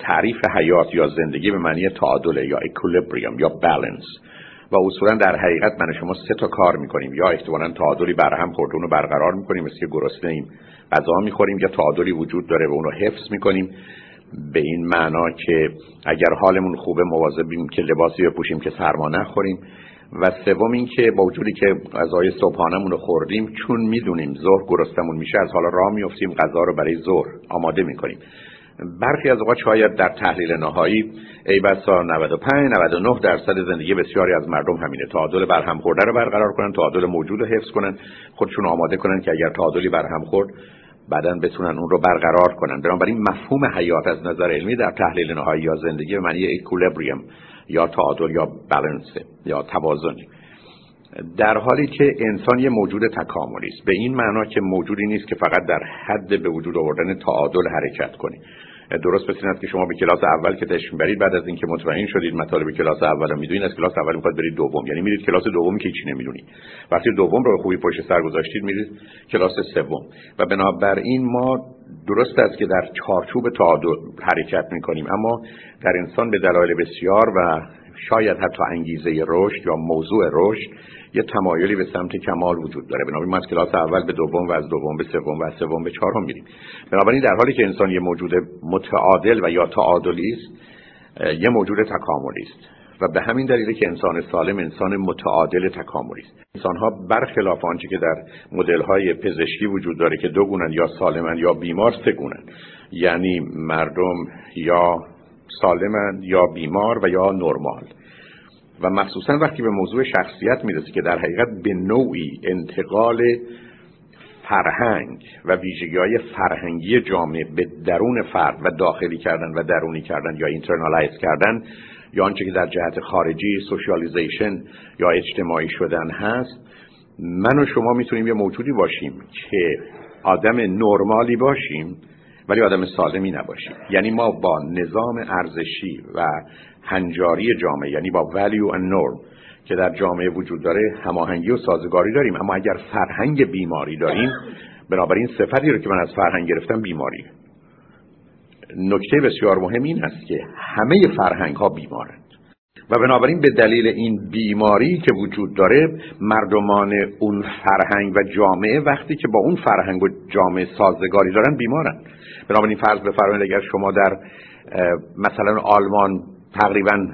تعریف حیات یا زندگی به معنی تعادل یا اکولیبریوم یا بالانس و اصولا در حقیقت من شما سه تا کار می‌کنیم. یا احتمالا تعادلی برهم خورده رو برقرار می‌کنیم مثل گرسنه ایم. غذا می‌خوریم یا تعادلی وجود داره و اون رو حفظ می‌کنیم. به این معنا که اگر حالمون خوبه مواظبیم که لباسی بپوشیم که سرما نخوریم. و سوم این که با وجودی که غذای صبحانمون رو خوردیم چون می‌دونیم ظهر گرستمون میشه از حالا راه میفتیم غذا رو برای ظهر آماده می‌کنیم. برخی از اوقات شاید در تحلیل نهایی ای بسا 95 99 درصد زندگی بسیاری از مردم همینه. تعادل برهم خورده رو برقرار کنن تعادل موجود رو حفظ کنن خودشون آماده کنن که اگر تعادلی برهم خورد بعدا بتونن اون رو برقرار کنن. بنابراین مفهوم حیات از نظر علمی در تحلیل نهایی یا زندگی به معنی اکولیبریوم یا تعادل یا بالانس یا توازنی. در حالی که انسان یه موجود تکاملی است. به این معنا که موجودی نیست که فقط در حد به وجود آوردن تعادل حرکت کنه درست مثل است که شما به کلاس اول که تشریف برید بعد از اینکه مطمئن شدید مطالب کلاس اول می‌دونید از کلاس اول می‌خواد برید دوم. یعنی میرید کلاس دوم که هیچی نمی‌دونید. وقتی دوم رو خوبی پشت سر گذاشتید میرید کلاس سوم. و بنابراین ما درست است که در چارچوب تعادل حرکت می‌کنیم. اما در انسان به دلایل بسیار و شاید حتی انگیزه رشد یا موضوع رشد یه تمایلی به سمت کمال وجود داره. بنابراین ما از کلاس اول به دوم و از دوم به سوم و از سوم به چهارم میریم. بنابراین در حالی که انسان یه موجود متعادل و یا تعادلی است یه موجود تکاملی است. و به همین دلیل که انسان سالم انسان متعادل تکاملی است. انسان ها برخلاف آنچه که در مدل های پزشکی وجود داره که دو گونن یا سالمن یا بیمار سه گونن. یعنی مردم یا سالمن یا بیمار و یا نرمال. و مخصوصا وقتی به موضوع شخصیت می‌رسه که در حقیقت به نوعی انتقال فرهنگ و ویژگی های فرهنگی جامعه به درون فرد و داخلی کردن و درونی کردن یا internalize کردن یا آنچه که در جهت خارجی socialization یا اجتماعی شدن هست من و شما می‌تونیم یه موجودی باشیم که آدم نرمالی باشیم ولی آدم سالمی نباشیم. یعنی ما با نظام ارزشی و هنجاری جامعه یعنی با value and norm که در جامعه وجود داره هماهنگی و سازگاری داریم. اما اگر فرهنگ بیماری داریم بنابراین صفتی رو که من از فرهنگ گرفتم بیماری. نکته بسیار مهم این است که همه فرهنگ ها بیمارند و بنابراین به دلیل این بیماری که وجود داره مردمان اون فرهنگ و جامعه وقتی که با اون فرهنگ و جامعه سازگاری دارن بیمارن. بنابراین فرض بفرمایید اگر شما در مثلا آلمان تقریبا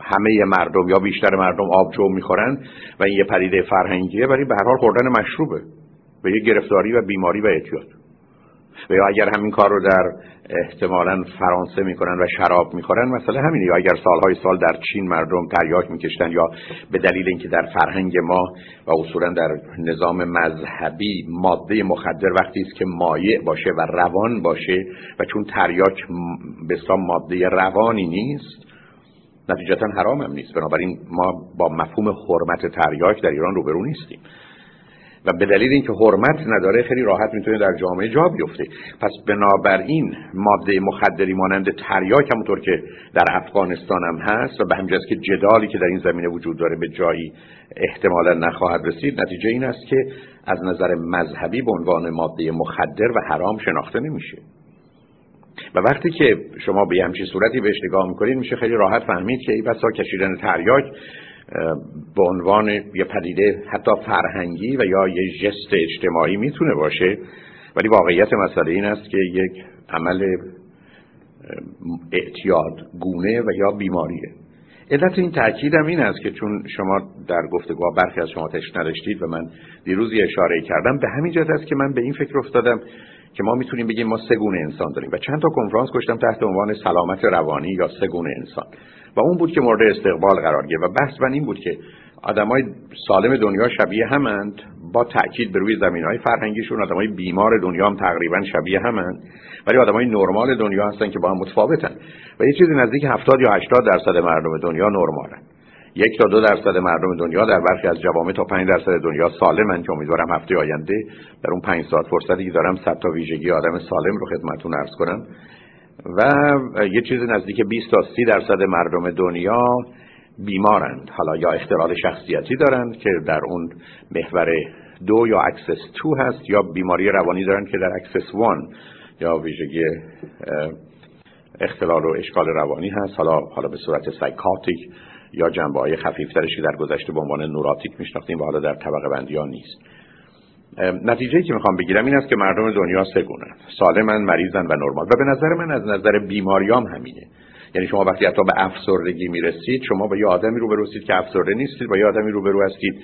همه مردم یا بیشتر مردم آبجو می‌خورن و این یه پدیده فرهنگیه ولی به هر حال خوردن مشروبه به یه گرفتاری و بیماری و اعتیاد. و یا اگر همین کار رو در احتمالا فرانسه می‌کنن و شراب می‌خورن مثلا همینه. یا اگر سالهای سال در چین مردم تریاک میکشتن یا به دلیل اینکه در فرهنگ ما و اصولا در نظام مذهبی ماده مخدر وقتی است که مایع باشه و روان باشه و چون تریاک به ماده روانی نیست نتیجتا حرام هم نیست. بنابراین ما با مفهوم حرمت تریاک در ایران روبرو نیستیم. و به دلیل اینکه حرمت نداره خیلی راحت می‌تونه در جامعه جا بیفته. پس بنابراین ماده مخدری مانند تریاک همونطور که در افغانستان هم هست و به همجاز که جدالی که در این زمینه وجود داره به جایی احتمالا نخواهد رسید نتیجه این است که از نظر مذهبی به عنوان ماده مخدر و حرام شناخته نمیشه. و وقتی که شما به همچین صورتی بهش نگاه می‌کنید میشه خیلی راحت فهمید که ای بسا کشیدن تریاک به عنوان یه پدیده حتی فرهنگی و یا یه جست اجتماعی می‌تونه باشه. ولی واقعیت مسئله این است که یک عمل اعتیاد گونه و یا بیماریه. علت این تاکید هم این است که چون شما در گفتگاه برخی از شما تشت نداشتید و من دیروزی اشاره کردم به همین جهت است که من به این فکر افتادم که ما می‌تونیم بگیم ما سه گونه انسان داریم. و چند تا کنفرانس گشتم تحت عنوان سلامت روانی یا سه گونه انسان. و اون بود که مورد استقبال قرار گرفت. و بحث من این بود که آدمای سالم دنیا شبیه همند با تاکید به روی زمین های فرهنگیشون آدمای بیمار دنیا هم تقریبا شبیه همند ولی آدمای نرمال دنیا هستن که با هم متفاوتن. و یه چیزی نزدیک 70 یا 80 درصد مردم دنیا نرمالن یک تا دو درصد مردم دنیا در برخی از جوامع تا 5 درصد دنیا سالمن که امیدوارم هفته آینده در اون 5 ساعت فرصتی که دارم 100 تا ویژگی آدم سالم رو خدمتتون عرض کنم. و یه چیز نزدیک 20 تا 30 درصد مردم دنیا بیمارند. حالا یا اختلال شخصیتی دارند که در اون محور دو یا axis two هست یا بیماری روانی دارند که در axis one یا ویژگی اختلال و اشکال روانی هست. حالا حالا به صورت psychotic یا جنبه های خفیفترش در گذشته به عنوان neurotic میشناختیم و حالا در طبقه بندی ها نیست. نتیجه که می‌خوام بگیرم این است که مردم دنیا سه گونه. سالمن مریضن و نرمال. و به نظر من از نظر بیماریام همینه. یعنی شما وقتی حتی به افسردگی می‌رسید شما با یه آدمی روبرو هستید که افسرده نیستید با یه آدمی روبرو هستید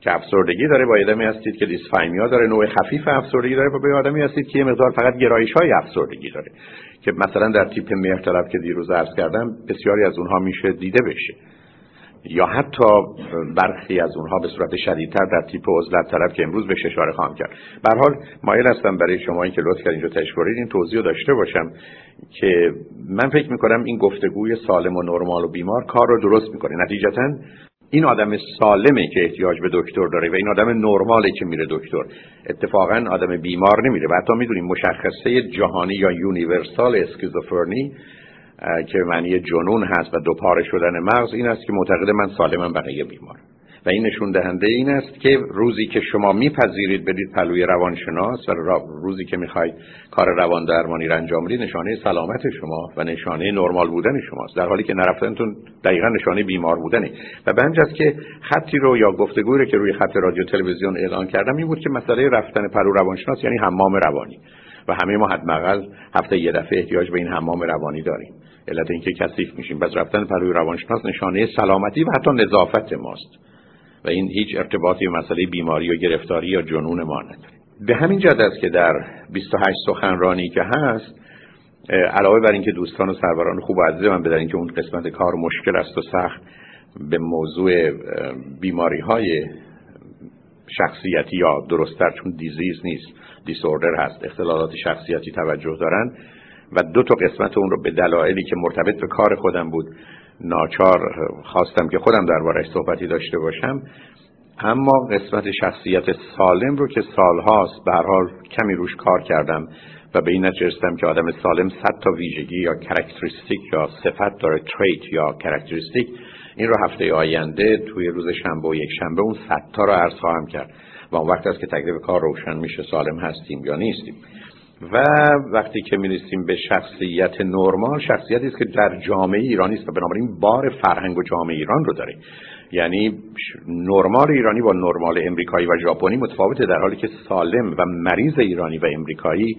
که افسردگی داره با آدمی هستید که دیسفایمیا داره نوع خفیف افسردگی داره با آدمی هستید که یه مقدار فقط گرایش های افسردگی داره. که مثلا در تیپ مهرطلب که دیروز عرض کردم بسیاری از اونها میشه دیده بشه. یا حتی برخی از اونها به صورت شدیدتر در تیپ عزلت طلب که امروز به اشاره خواهم کرد. به حال مایل هستم برای شما این که لطف کردین اینجا تشکرید این توضیح داشته باشم که من فکر می‌کنم این گفتگوی سالم و نرمال و بیمار کار رو درست می‌کنه. نتیجتا این آدم سالمه که احتیاج به دکتر داره و این آدم نرماله که میره دکتر. اتفاقا آدم بیمار نمیره و حتی می‌دونیم مشخصه جهانی یا یونیورسال اسکیزوفرنی که معنی جنون هست و دوپاره شدن مغز این است که معتقد من سالمم بقیه بیمار. و این نشون دهنده این است که روزی که شما میپذیرید برید پلوی روانشناس و روزی که می‌خواید کار روان درمانی را انجام بدید نشانه سلامت شما و نشانه نرمال بودن شماست. در حالی که نرفتنتون دقیقا نشانه بیمار بودنه. و به است که خطی رو یا گفتگوی رو که روی خط رادیو تلویزیون اعلان کردم این بود که مسئله رفتن پلو روانشناس یعنی حمام روانی. و همه ما حداقل هفته یه دفعه احتیاج به این حمام روانی داریم. علت اینکه کثیف میشیم. پس رفتن پلوی روانشناس نشانه سلامتی و حتی نظافت ماست. و این هیچ ارتباطی به مسئله بیماری و گرفتاری یا جنون ما نداره. به همین جهت است که در 28 سخنرانی که هست علاوه بر اینکه دوستان و سروران خوب و عزیز من بدن که اون قسمت کار مشکل است و سخت به موضوع بیماری های شخصیتی یا درستتر چون دیزیز نیست دیسوردر هست اختلالات شخصیتی توجه دارن و دو تا قسمت اون رو به دلایلی که مرتبط به کار خودم بود ناچار خواستم که خودم دربارش صحبتی داشته باشم اما قسمت شخصیت سالم رو که سالهاست به هر حال کمی روش کار کردم و به این نتیجه که آدم سالم صد تا ویژگی یا characteristic یا صفت داره trait یا characteristic این رو هفته آینده توی روز شنبه و یک شنبه اون صد تا رو عرض خواهم کرد و اون وقت است که تکلیف کار روشن میشه سالم هستیم یا نیستیم. و وقتی که می‌رسیم به شخصیت نرمال شخصیتی است که در جامعه ایرانی است و بنابراین بار فرهنگ و جامعه ایران رو داره. یعنی نرمال ایرانی با نرمال امریکایی و ژاپنی متفاوته در حالی که سالم و مریض ایرانی و امریکایی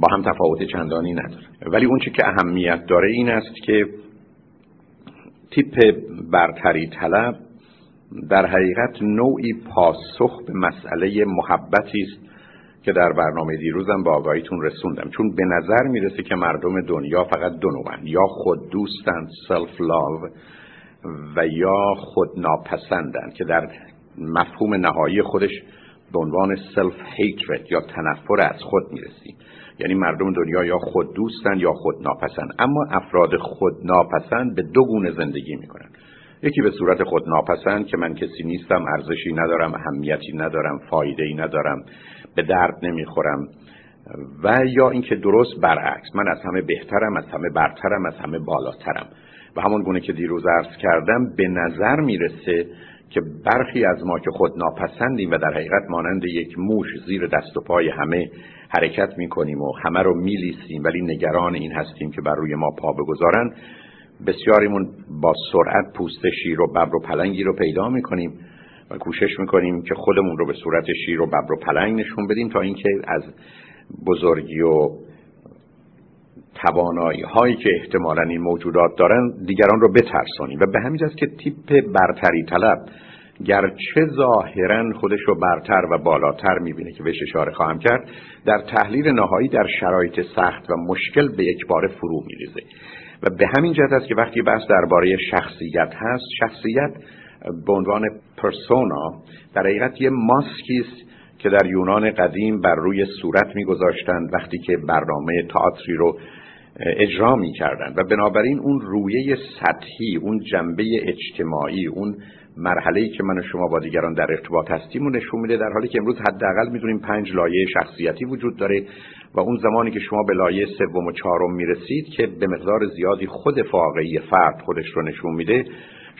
با هم تفاوت چندانی نداره. ولی اون چی که اهمیت داره این است که تیپ برتری طلب در حقیقت نوعی پاسخ به مسئله محبتی است که در برنامه دیروزم با آگاهیتون رسوندم. چون به نظر می‌رسه که مردم دنیا فقط دو نوعن. یا خود دوستند سلف لاو و یا خود ناپسندند که در مفهوم نهایی خودش به عنوان سلف هیترد یا تنفر از خود می‌رسیم یعنی مردم دنیا یا خود دوستند یا خود ناپسند. اما افراد خود ناپسند به دو گونه زندگی می‌کنن. یکی به صورت خود ناپسند که من کسی نیستم ارزشی ندارم اهمیتی ندارم فایده ای ندارم. به درد نمی‌خورم. و یا اینکه درست برعکس من از همه بهترم از همه برترم از همه بالاترم. و همون گونه که دیروز عرض کردم به نظر می‌رسه که برخی از ما که خود ناپسندیم و در حقیقت مانند یک موش زیر دست و پای همه حرکت می‌کنیم و همه رو میلیسیم ولی نگران این هستیم که بر روی ما پا بگذارن بسیاریمون با سرعت پوست شیر و ببر و پلنگی رو پیدا می‌کنیم. و کوشش می‌کنیم که خودمون رو به صورت شیر و ببر و پلنگ نشون بدیم تا اینکه از بزرگی و توانایی هایی که احتمالا این موجودات دارن دیگران رو بترسانیم. و به همین است که تیپ برتری طلب گرچه ظاهرا خودش رو برتر و بالاتر می‌بینه که بهش اشاره خواهم کرد در تحلیل نهایی در شرایط سخت و مشکل به یک بار فرو میریزه. و به همین جهت است که وقتی بحث درباره شخصیت هست شخصیت به عنوان پرسونا در حقیقت یه ماسکی است که در یونان قدیم بر روی صورت میگذاشتند وقتی که برنامه تئاتری رو اجرا می‌کردند. و بنابراین اون رویه سطحی اون جنبه اجتماعی اون مرحله که من و شما با دیگران در ارتباط هستیم و نشون میده در حالی که امروز حداقل می‌دونیم پنج لایه شخصیتی وجود داره و اون زمانی که شما به لایه سوم و چهارم می‌رسید که به مقدار زیادی خود فاقعی فرد خودش رو نشون میده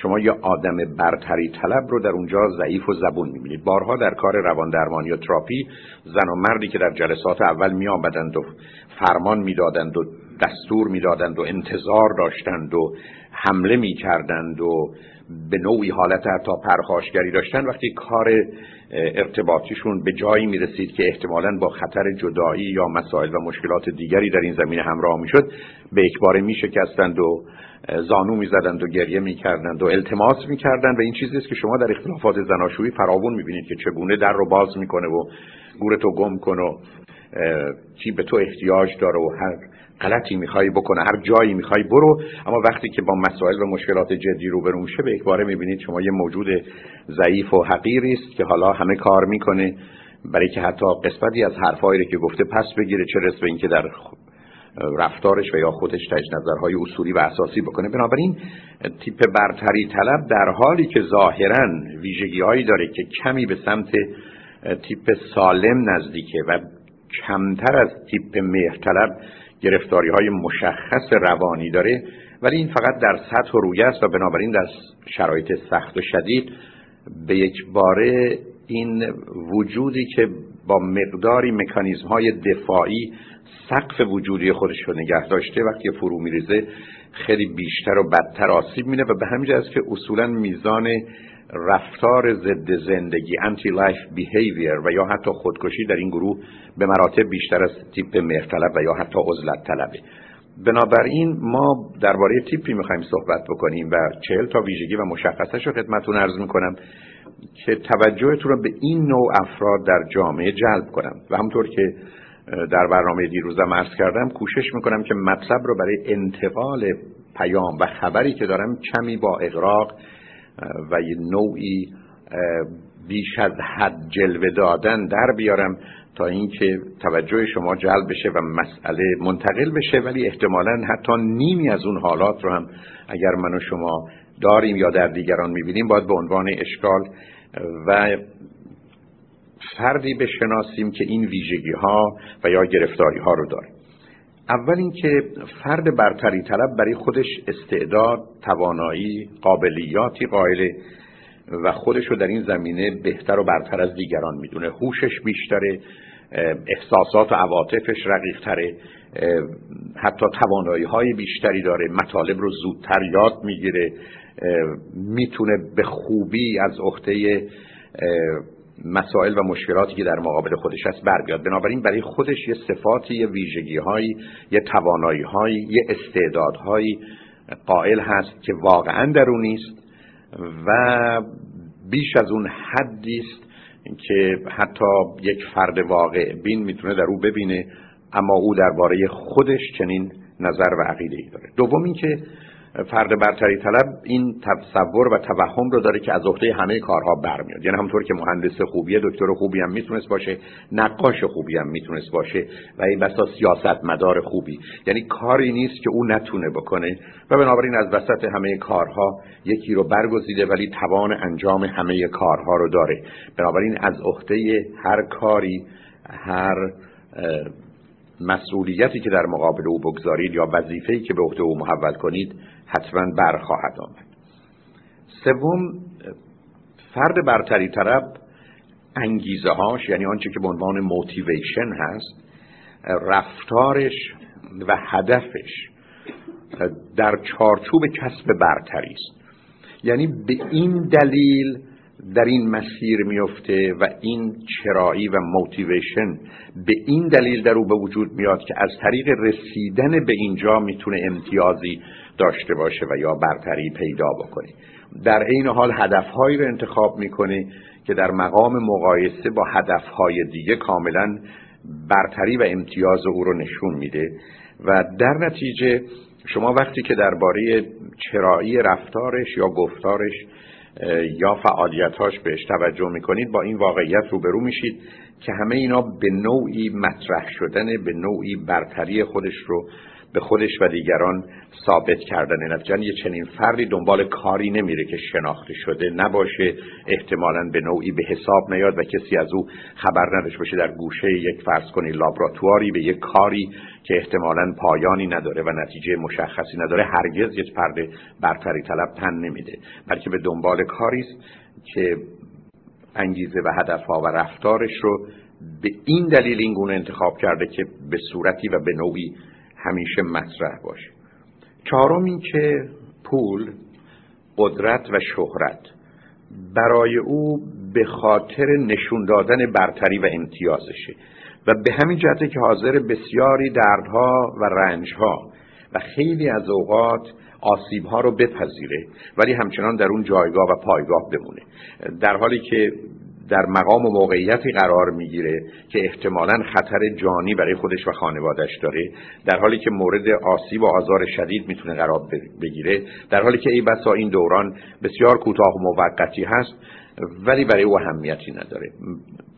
شما یا آدم برتری طلب رو در اونجا ضعیف و زبون می‌بینید. بارها در کار روان درمانی و تراپی زن و مردی که در جلسات اول می و فرمان می‌دادند و دستور می‌دادند و انتظار داشتند و حمله می‌کردند و به نوعی حالت حتی پرخاشگری داشتن وقتی کار ارتباطیشون به جایی می‌رسید که احتمالا با خطر جدایی یا مسائل و مشکلات دیگری در این زمینه همراه می‌شد به اکباره میشکستند و زانو می‌زدند و گریه می‌کردند و التماس می‌کردند. و این چیزی است که شما در اختلافات زناشویی فراوون می‌بینید که چگونه در رو باز می‌کنه و گورتو گم کن و چی به تو احتیاج داره و هر غلطی می‌خوای بکنه هر جایی می‌خوای برو. اما وقتی که با مسائل و مشکلات جدی روبرو میشه به اکباره می‌بینید شما یه موجود ضعیف و حقیری است که حالا همه کار می‌کنه. برای که حتی قسمتی از حرفایی که گفته پس بگیره چه رس به اینکه در رفتارش و یا خودش تج نظرهای اصولی و اساسی بکنه. بنابراین تیپ برتری طلب در حالی که ظاهرا ویژگی هایی داره که کمی به سمت تیپ سالم نزدیکه و کمتر از تیپ مهرطلب گرفتاری های مشخص روانی داره ولی این فقط در سطح و روی است و بنابراین در شرایط سخت و شدید به یک باره این وجودی که با مقداری مکانیزم های دفاعی سقف وجودی خودش رو نگه داشته وقتی فرو میریزه خیلی بیشتر و بدتر آسیب میده و به همین که اصولا میزان رفتار ضد زندگی anti life behavior و یا حتی خودکشی در این گروه به مراتب بیشتر از تیپ مهرطلب و یا حتی عزلت طلبه بنابراین ما درباره تیپی می‌خوایم صحبت بکنیم و چهل تا ویژگی و مشخصش رو خدمتون عرض می‌کنم که توجهتون رو به این نوع افراد در جامعه جلب کنم. و همطور که در برنامه دیروزم عرض کردم کوشش می‌کنم که مطلب رو برای انتقال پیام و خبری که دارم کمی با اقراق و یه نوعی بیش از حد جلوه دادن در بیارم تا اینکه توجه شما جلب بشه و مسئله منتقل بشه. ولی احتمالا حتی نیمی از اون حالات رو هم اگر من و شما داریم یا در دیگران می‌بینیم باید به عنوان اشکال و فردی بشناسیم که این ویژگی ها و یا گرفتاری ها رو داره اول اینکه فرد برتری طلب برای خودش استعداد، توانایی، قابلیاتی قائل و خودش رو در این زمینه بهتر و برتر از دیگران می‌دونه. هوشش بیشتره احساسات و عواطفش رقیقتره حتی توانایی های بیشتری داره مطالب رو زودتر یاد می‌گیره می‌تونه به خوبی از عهده مسائل و مشکلاتی که در مقابل خودش هست بر بیاد بنابراین برای خودش یه صفاتی یه ویژگی هایی یه توانایی هایی یه استعدادهایی قائل هست که واقعا درونی است و بیش از اون حدی است که حتی یک فرد واقع بین می‌تونه در او ببینه اما او درباره خودش چنین نظر و عقیده ای داره. دوم اینکه فرد برتری طلب این تصور و توهم رو داره که از عهده همه کارها برمیاد. یعنی همونطور که مهندس خوبیه دکتر خوبی هم می‌تونست باشه نقاش خوبی هم می‌تونست باشه و این بسا سیاست مدار خوبی. یعنی کاری نیست که او نتونه بکنه و بنابراین از وسط همه کارها یکی رو برگزیده ولی توان انجام همه کارها رو داره. بنابراین از عهده هر کاری هر مسئولیتی که در مقابل او بگذارید یا وظیفه‌ای که به عهده او محول کنید حتما برخواهد آمد. سوم فرد برتری طرف انگیزه هاش یعنی آنچه که به عنوان موتیویشن هست رفتارش و هدفش در چارچوب کسب برتری است. یعنی به این دلیل در این مسیر میفته و این چرایی و موتیویشن به این دلیل در او به وجود میاد که از طریق رسیدن به اینجا می‌تونه امتیازی داشته باشه و یا برتری پیدا بکنه در عین حال هدفهایی رو انتخاب می‌کنه که در مقام مقایسه با هدفهای دیگه کاملا برتری و امتیاز او رو نشون میده. و در نتیجه شما وقتی که درباره چرایی رفتارش یا گفتارش یا فعالیتاش بهش توجه می‌کنید با این واقعیت روبرو میشید که همه اینا به نوعی مطرح شدن به نوعی برتری خودش رو به خودش و دیگران ثابت کردن. نتیجه یه چنین فردی دنبال کاری نمیره که شناخته شده نباشه. احتمالا به نوعی به حساب نیاد و کسی از او خبر نداشته باشه. در گوشه یک فرض کنی لابراتواری به یک کاری که احتمالا پایانی نداره و نتیجه مشخصی نداره هرگز یک فرد برتری طلب تن نمیده. بلکه به دنبال کاری است که انگیزه و هدفها و رفتارش رو به این دلیل این گونه انتخاب کرده که به صورتی و به نوعی همیشه مطرح باشه. چهارم این که پول قدرت و شهرت برای او به خاطر نشون دادن برتری و امتیازشه و به همین جهته که حاضر بسیاری دردها و رنجها و خیلی از اوقات آسیبها رو بپذیره ولی همچنان در اون جایگاه و پایگاه بمونه. در حالی که در مقام و موقعیتی قرار می‌گیره که احتمالا خطر جانی برای خودش و خانوادش داره در حالی که مورد آسیب و آزار شدید می‌تونه قرار بگیره در حالی که ای بسا این دوران بسیار کوتاه و موقتی هست ولی برای او اهمیتی نداره.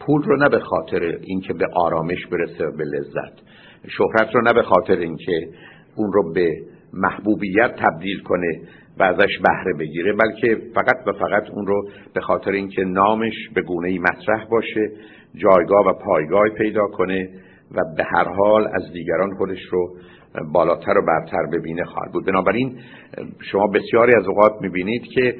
پول رو نه به خاطر اینکه به آرامش برسه و به لذت شهرت رو نه به خاطر اینکه اون رو به محبوبیت تبدیل کنه و ازش بهره بگیره بلکه فقط و فقط اون رو به خاطر اینکه نامش به گونه ای مطرح باشه جایگاه و پایگاه پیدا کنه و به هر حال از دیگران خودش رو بالاتر و برتر ببینه خواهد بود. بنابراین شما بسیاری از اوقات می‌بینید که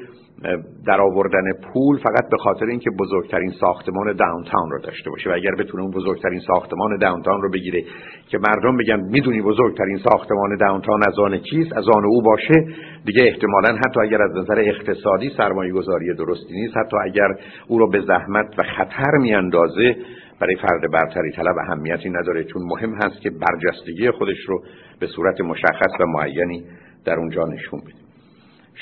در آوردن پول فقط به خاطر اینکه بزرگترین ساختمان داونتاون رو داشته باشه. و اگر بتونه اون بزرگترین ساختمان داونتاون رو بگیره که مردم بگن می‌دونی بزرگترین ساختمان داونتاون از آن چیست از آن او باشه دیگه احتمالا حتی اگر از نظر اقتصادی سرمایه گذاری درستی نیست حتی اگر او رو به زحمت و خطر میاندازه برای فرد برتری طلب اهمیتی نداره. چون مهم هست که برجستگی خودش رو به صورت مشخص و معینی در اونجا نشون بده.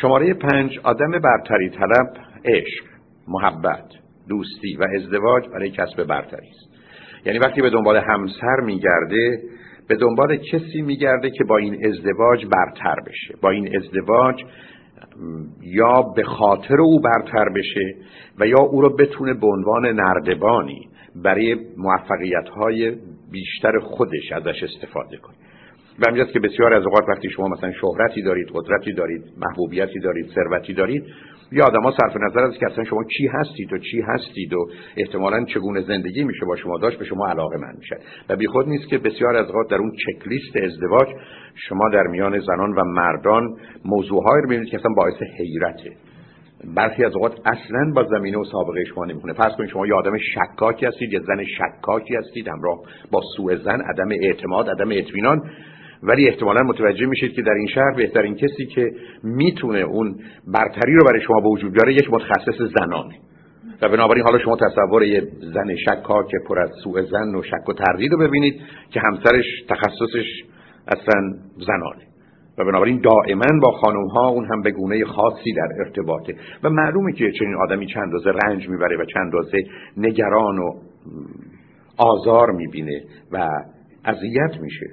شماره پنج آدم برتری طلب عشق محبت دوستی و ازدواج برای کسب برتری است. یعنی وقتی به دنبال همسر میگرده به دنبال کسی میگرده که با این ازدواج برتر بشه. با این ازدواج یا به خاطر او برتر بشه و یا او رو بتونه به عنوان نردبانی برای موفقیت های بیشتر خودش ازش استفاده کنه. و همینجاست که بسیار از اوقات وقتی شما مثلا شهرتی دارید قدرتی دارید محبوبیتی دارید ثروتی دارید یا ها صرف نظر از که اصلا شما چی هستید و چی هستید و احتمالا چگونه زندگی میشه با شما داشت به شما علاقه من میشه. و بیخود نیست که بسیار از اوقات در اون چکلیست ازدواج شما در میان زنان و مردان موضوعهایی رو می‌بینید که اصلا باعث حیرته. برخی از اوقات اصلا با زمینه و سابقه شما نمی‌خونه. پس کنید شما یه آدم شکاکی هستید یه زن شکاکی هستید همراه با سوء زن عدم اعتماد عدم اطمینان. ولی احتمالا متوجه میشید که در این شهر بهترین کسی که می‌تونه اون برتری رو برای شما به وجود بیاره یک متخصص زنانه. و بنابراین حالا شما تصور یه زن که پر از سوء زن و شک و تردید رو ببینید که همسرش تخصصش اصلا زنانه. و بنابراین دائما با خانم ها اون هم به گونه خاصی در ارتباطه. و معلومه که چنین آدمی چند روزه رنج می‌بره و چند روزه نگران و آزار می‌بینه و اذیت میشه.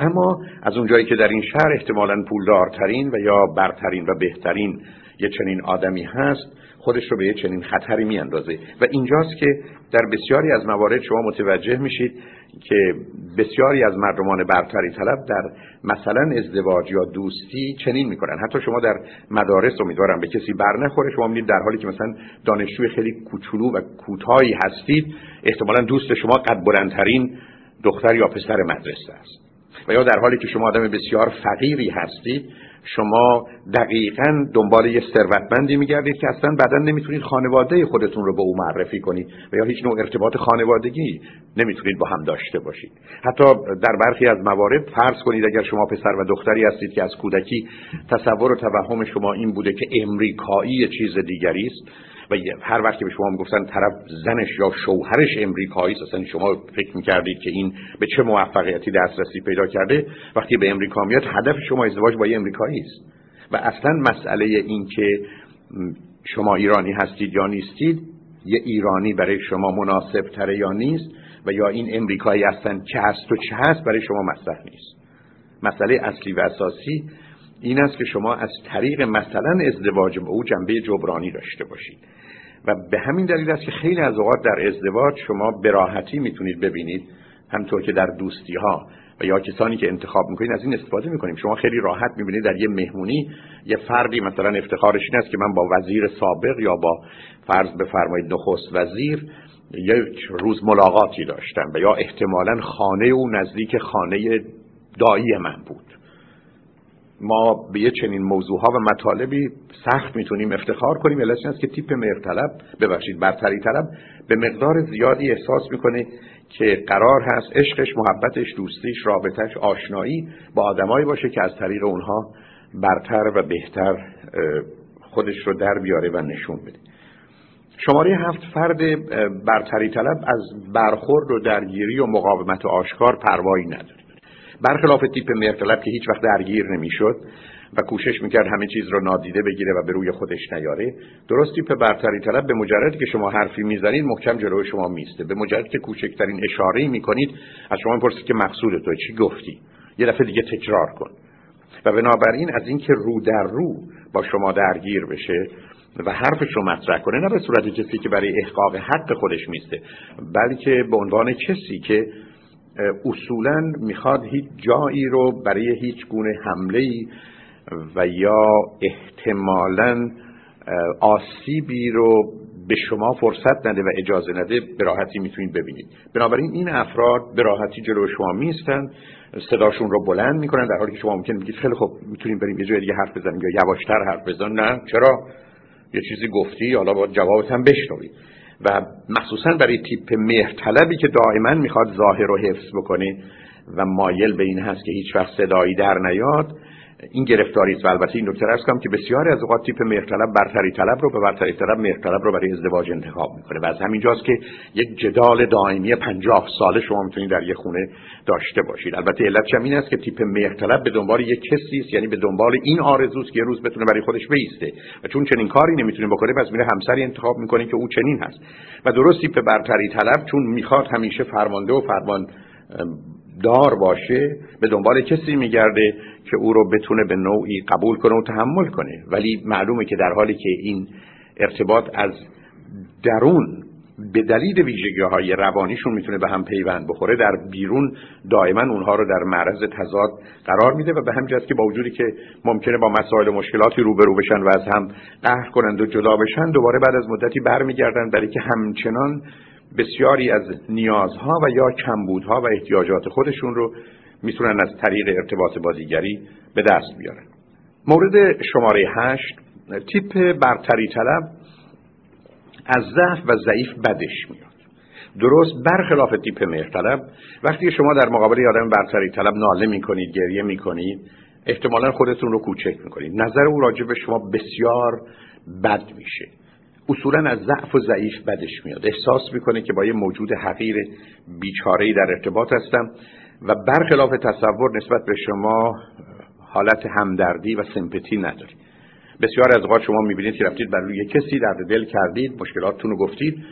اما از اونجایی که در این شهر احتمالا پولدارترین و یا برترین و بهترین یه چنین آدمی هست خودش رو به یه چنین خطری میاندازه. و اینجاست که در بسیاری از موارد شما متوجه میشید که بسیاری از مردمان برتری طلب در مثلا ازدواج یا دوستی چنین می‌کنن. حتی شما در مدارس امیدوارم به کسی بر نخوره. شما می‌دید در حالی که مثلا دانشجوی خیلی کوچولو و کوتاهی هستید احتمالا دوست شما قد بلندترین دختر یا پسر مدرسه است. و یا در حالی که شما آدم بسیار فقیری هستید شما دقیقا دنبال یه ثروتمندی میگردید که اصلا بعدا نمی‌تونید خانواده خودتون رو به او معرفی کنید و یا هیچ نوع ارتباط خانوادگی نمی‌تونید با هم داشته باشید. حتی در برخی از موارد فرض کنید اگر شما پسر و دختری هستید که از کودکی تصور و توهم شما این بوده که امریکایی چیز دیگری است و هر وقت که به شما می‌گفتن طرف زنش یا شوهرش امریکایی اصلا شما فکر می‌کردید که این به چه موفقیتی دسترسی پیدا کرده. وقتی به امریکا میاد هدف شما ازدواج با یه امریکایی است و اصلا مسئله این که شما ایرانی هستید یا نیستید یه ایرانی برای شما مناسب تره یا نیست و یا این امریکایی هستن چه هست و چه هست برای شما مطرح نیست. مسئله اصلی و اساسی این است که شما از طریق مثلا ازدواج با او جنبه جبرانی داشته باشید. و به همین دلیل است که خیلی از اوقات در ازدواج شما به راحتی می‌تونید ببینید همطور که در دوستی ها و یا کسانی که انتخاب می‌کنید از این استفاده می‌کنیم. شما خیلی راحت می‌بینید در یه مهمونی یه فردی مثلا افتخارش این است که من با وزیر سابق یا با فرض بفرمایید نخست وزیر یک روز ملاقاتی داشتم و یا احتمالا خانه او نزدیک خانه دایی من بود. ما به یه چنین موضوع ها و مطالبی سخت می‌تونیم افتخار کنیم. علتش است که تیپ مرطلب ببخشید برتری طلب به مقدار زیادی احساس می‌کنه که قرار هست عشقش محبتش دوستیش رابطش آشنایی با آدمایی باشه که از طریق اونها برتر و بهتر خودش رو در بیاره و نشون بده. شماره هفت فرد برتری طلب از برخورد و درگیری و مقاومت و آشکار پروایی نداره. برخلاف تیپ مرطلب که هیچ وقت درگیر نمی‌شد و کوشش می‌کرد همه چیز رو نادیده بگیره و به روی خودش نیاره درست تیپ برتری طلب به مجردی که شما حرفی می‌زنید محکم جلوی شما میسته به مجردی که کوچکترین اشاره می‌کنید از شما می‌پرسید که مقصود تو چی گفتی؟ یه دفعه دیگه تکرار کن. و بنابراین از اینکه رو در رو با شما درگیر بشه و حرفش رو مطرح کنه نه به صورت کسی که برای احقاق حق خودش میسته بلکه به عنوان کسی که اصولا می‌خواد هیچ جایی رو برای هیچ گونه حمله و یا احتمالا آسیبی رو به شما فرصت نده و اجازه نده به راحتی می‌تونید ببینید. بنابراین این افراد به راحتی جلو شما میستن صداشون رو بلند می‌کنن در حالی که شما ممکن میگید خیلی خب می‌تونیم بریم یه جای دیگه حرف بزنیم یا یواشتر حرف بزن نه چرا؟ یه چیزی گفتی حالا با جوابت هم بشنوید و مخصوصا برای تیپ مهرطلبی که دائما می‌خواد ظاهر رو حفظ بکنه و مایل به این هست که هیچ وقت صدایی در نیاد این گرفتاری و البته این نکته کنم که بسیاری از اوقات تیپ مهرطلب برتری طلب رو به برتری طلب مهرطلب رو برای ازدواج انتخاب می‌کنه و از همینجاست که یک جدال دائمی پنجاه ساله شما می‌تونید در یک خونه داشته باشید. البته علتش این است که تیپ مهرطلب به دنبال یک کسی است یعنی به دنبال این آرزوست که یه روز بتونه برای خودش بیسته و چون چنین کاری نمی‌تونه بکنه پس میره همسری انتخاب می‌کنه که او چنین هست. و درست تیپ برتری طلب چون می‌خواد همیشه فرمانده و فرمان دار باشه به دنبال کسی میگرده که او رو بتونه به نوعی قبول کنه و تحمل کنه. ولی معلومه که در حالی که این ارتباط از درون به دلیل ویژگی های روانیشون می‌تونه به هم پیوند بخوره. در بیرون دائما اونها رو در معرض تضاد قرار میده و به همین که با وجودی که ممکنه با مسائل و مشکلاتی روبرو بشن و از هم قهر کنند و جدا بشن دوباره بعد از مدتی برمیگردن برای که همچنان بسیاری از نیازها و یا کمبودها و احتیاجات خودشون رو می‌تونن از طریق ارتباط با دیگری به دست بیارن. مورد شماره هشت تیپ برتری طلب. از ضعف و ضعیف بدش میاد. درست برخلاف تیپ مهرطلب وقتی شما در مقابل آدم برتری طلب ناله می‌کنید گریه می‌کنید احتمالا خودتون رو کوچک می‌کنید. نظر او راجع به شما بسیار بد میشه. اصولا از ضعف و ضعیف بدش میاد. احساس می‌کنه که با یه موجود حقیر بیچاره‌ای در ارتباط هستم و برخلاف تصور نسبت به شما حالت همدردی و سمپتی نداری بسیار از اوقات شما می‌بینید که رفتید بر روی کسی درد دل کردید مشکلاتتون رو گفتید.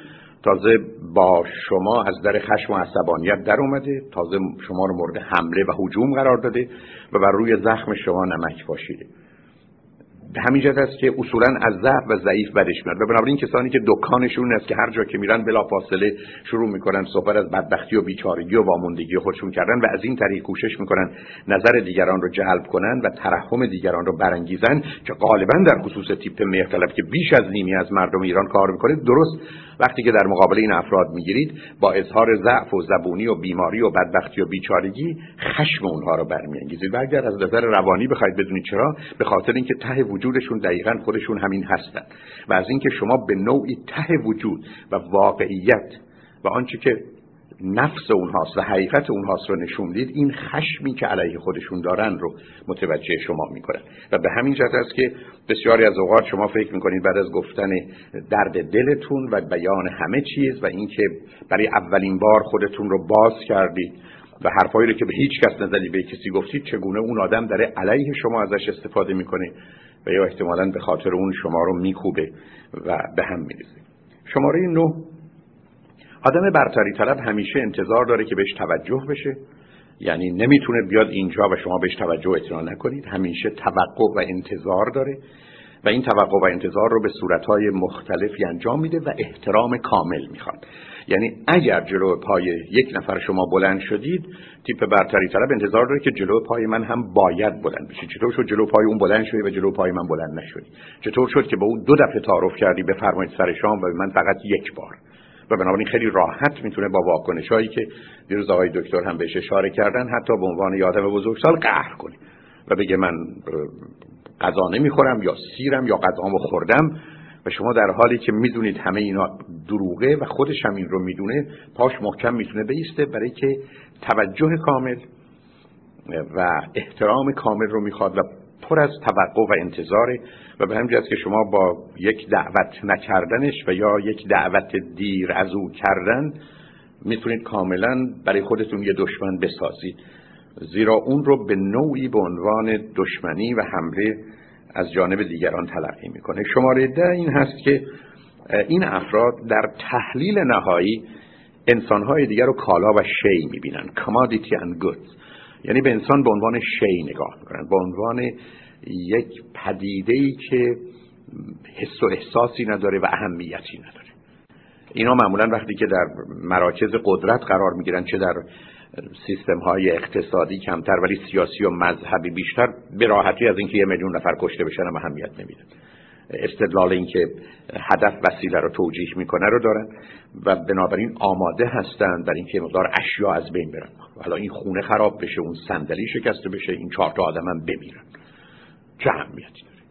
تازه با شما از در خشم و عصبانیت در اومده. تازه شما رو مورد حمله و حجوم قرار داده و بر روی زخم شما نمک باشیده به همین جهت است که اصولا از ضعف و ضعیف بدش میاد. و بنابراین کسانی که دکانشون است که هر جا که میرن بلا فاصله شروع می‌کنن صحبت از بدبختی و بیچارگی و واموندگی خودشون کردن و از این طریق کوشش می‌کنن نظر دیگران رو جلب کنن و ترحم دیگران رو برانگیزن که غالبا در خصوص تیپ مهرطلب که بیش از نیمی از مردم ایران کار می‌کنه درست وقتی که در مقابل این افراد می‌گیرید با اظهار ضعف و زبونی و بیماری و بدبختی و بیچارگی خشم اونها رو برمیانگیزید. و اگر از نظر روانی بخواید بدونید چرا؟ به خاطر اینکه ته وجودشون دقیقا خودشون همین هستن. و از اینکه شما به نوعی ته وجود و واقعیت و آنچه که نفس اونهاست و حقیقت اونهاست رو نشوندید این خشمی که علیه خودشون دارن رو متوجه شما می‌کنن و به همین جهت است که بسیاری از اوقات شما فکر می‌کنید بعد از گفتن درد دلتون و بیان همه چیز و اینکه برای اولین بار خودتون رو باز کردید و حرفایی رو که به هیچ کس نزدید به کسی گفتید چگونه اون آدم داره علیه شما ازش استفاده می‌کنه و یا احتمالا به خاطر اون شما رو میکوبه و به هم میریزه. شماره نه آدم برتری طلب همیشه انتظار داره که بهش توجه بشه. یعنی نمی‌تونه بیاد اینجا و شما بهش توجه اطلاع نکنید. همیشه توقع و انتظار داره و این توقع و انتظار رو به صورتهای مختلفی انجام میده و احترام کامل می‌خواد. یعنی اگر جلو پای یک نفر شما بلند شدید تیپ برتری طلب انتظار داره که جلو پای من هم باید بلند بشه. چطور شد جلو پای اون بلند شدی و جلو پای من بلند نشدی؟ چطور شد که با اون دو دفعه تعارف کردی؟ بفرمایید سر شام و من فقط یک بار. و بنابراین خیلی راحت می‌تونه با واکنش هایی که دیروز آقای دکتر هم بهش اشاره کردن حتی به عنوان یادم بزرگسال قهر کنه و بگه من غذا نمی‌خورم یا سیرم یا غذامو خوردم و شما در حالی که می‌دونید همه اینا دروغه و خودش هم این رو می‌دونه پاش محکم می‌تونه بیسته برای که توجه کامل و احترام کامل رو می‌خواد و پر از توقع و انتظاره و به همین که شما با یک دعوت نکردنش و یا یک دعوت دیر از او کردن می‌تونید کاملا برای خودتون یه دشمن بسازید. زیرا اون رو به نوعی به عنوان دشمنی و حمله از جانب دیگران تلقی می‌کنه. شماره ده این هست که این افراد در تحلیل نهایی انسانهای دیگر رو کالا و شی می‌بینن. Commodity and goods. یعنی به انسان به عنوان شی نگاه می‌کنن به عنوان یک پدیده ای که حس و احساسی نداره و اهمیتی نداره. اینا معمولا وقتی که در مراکز قدرت قرار می‌گیرن چه در سیستم های اقتصادی کمتر ولی سیاسی و مذهبی بیشتر به راحتی از اینکه یه میلیون نفر کشته بشن هم اهمیت نمیدن استدلال اینکه هدف وسیله رو توجیه می‌کنه رو دارن و بنابراین آماده هستند در اینکه مقدار اشیا از بین برن. حالا این خونه خراب بشه اون صندلی شکسته بشه این چهار تا آدم هم بمیرن. چه اهمیتی داره؟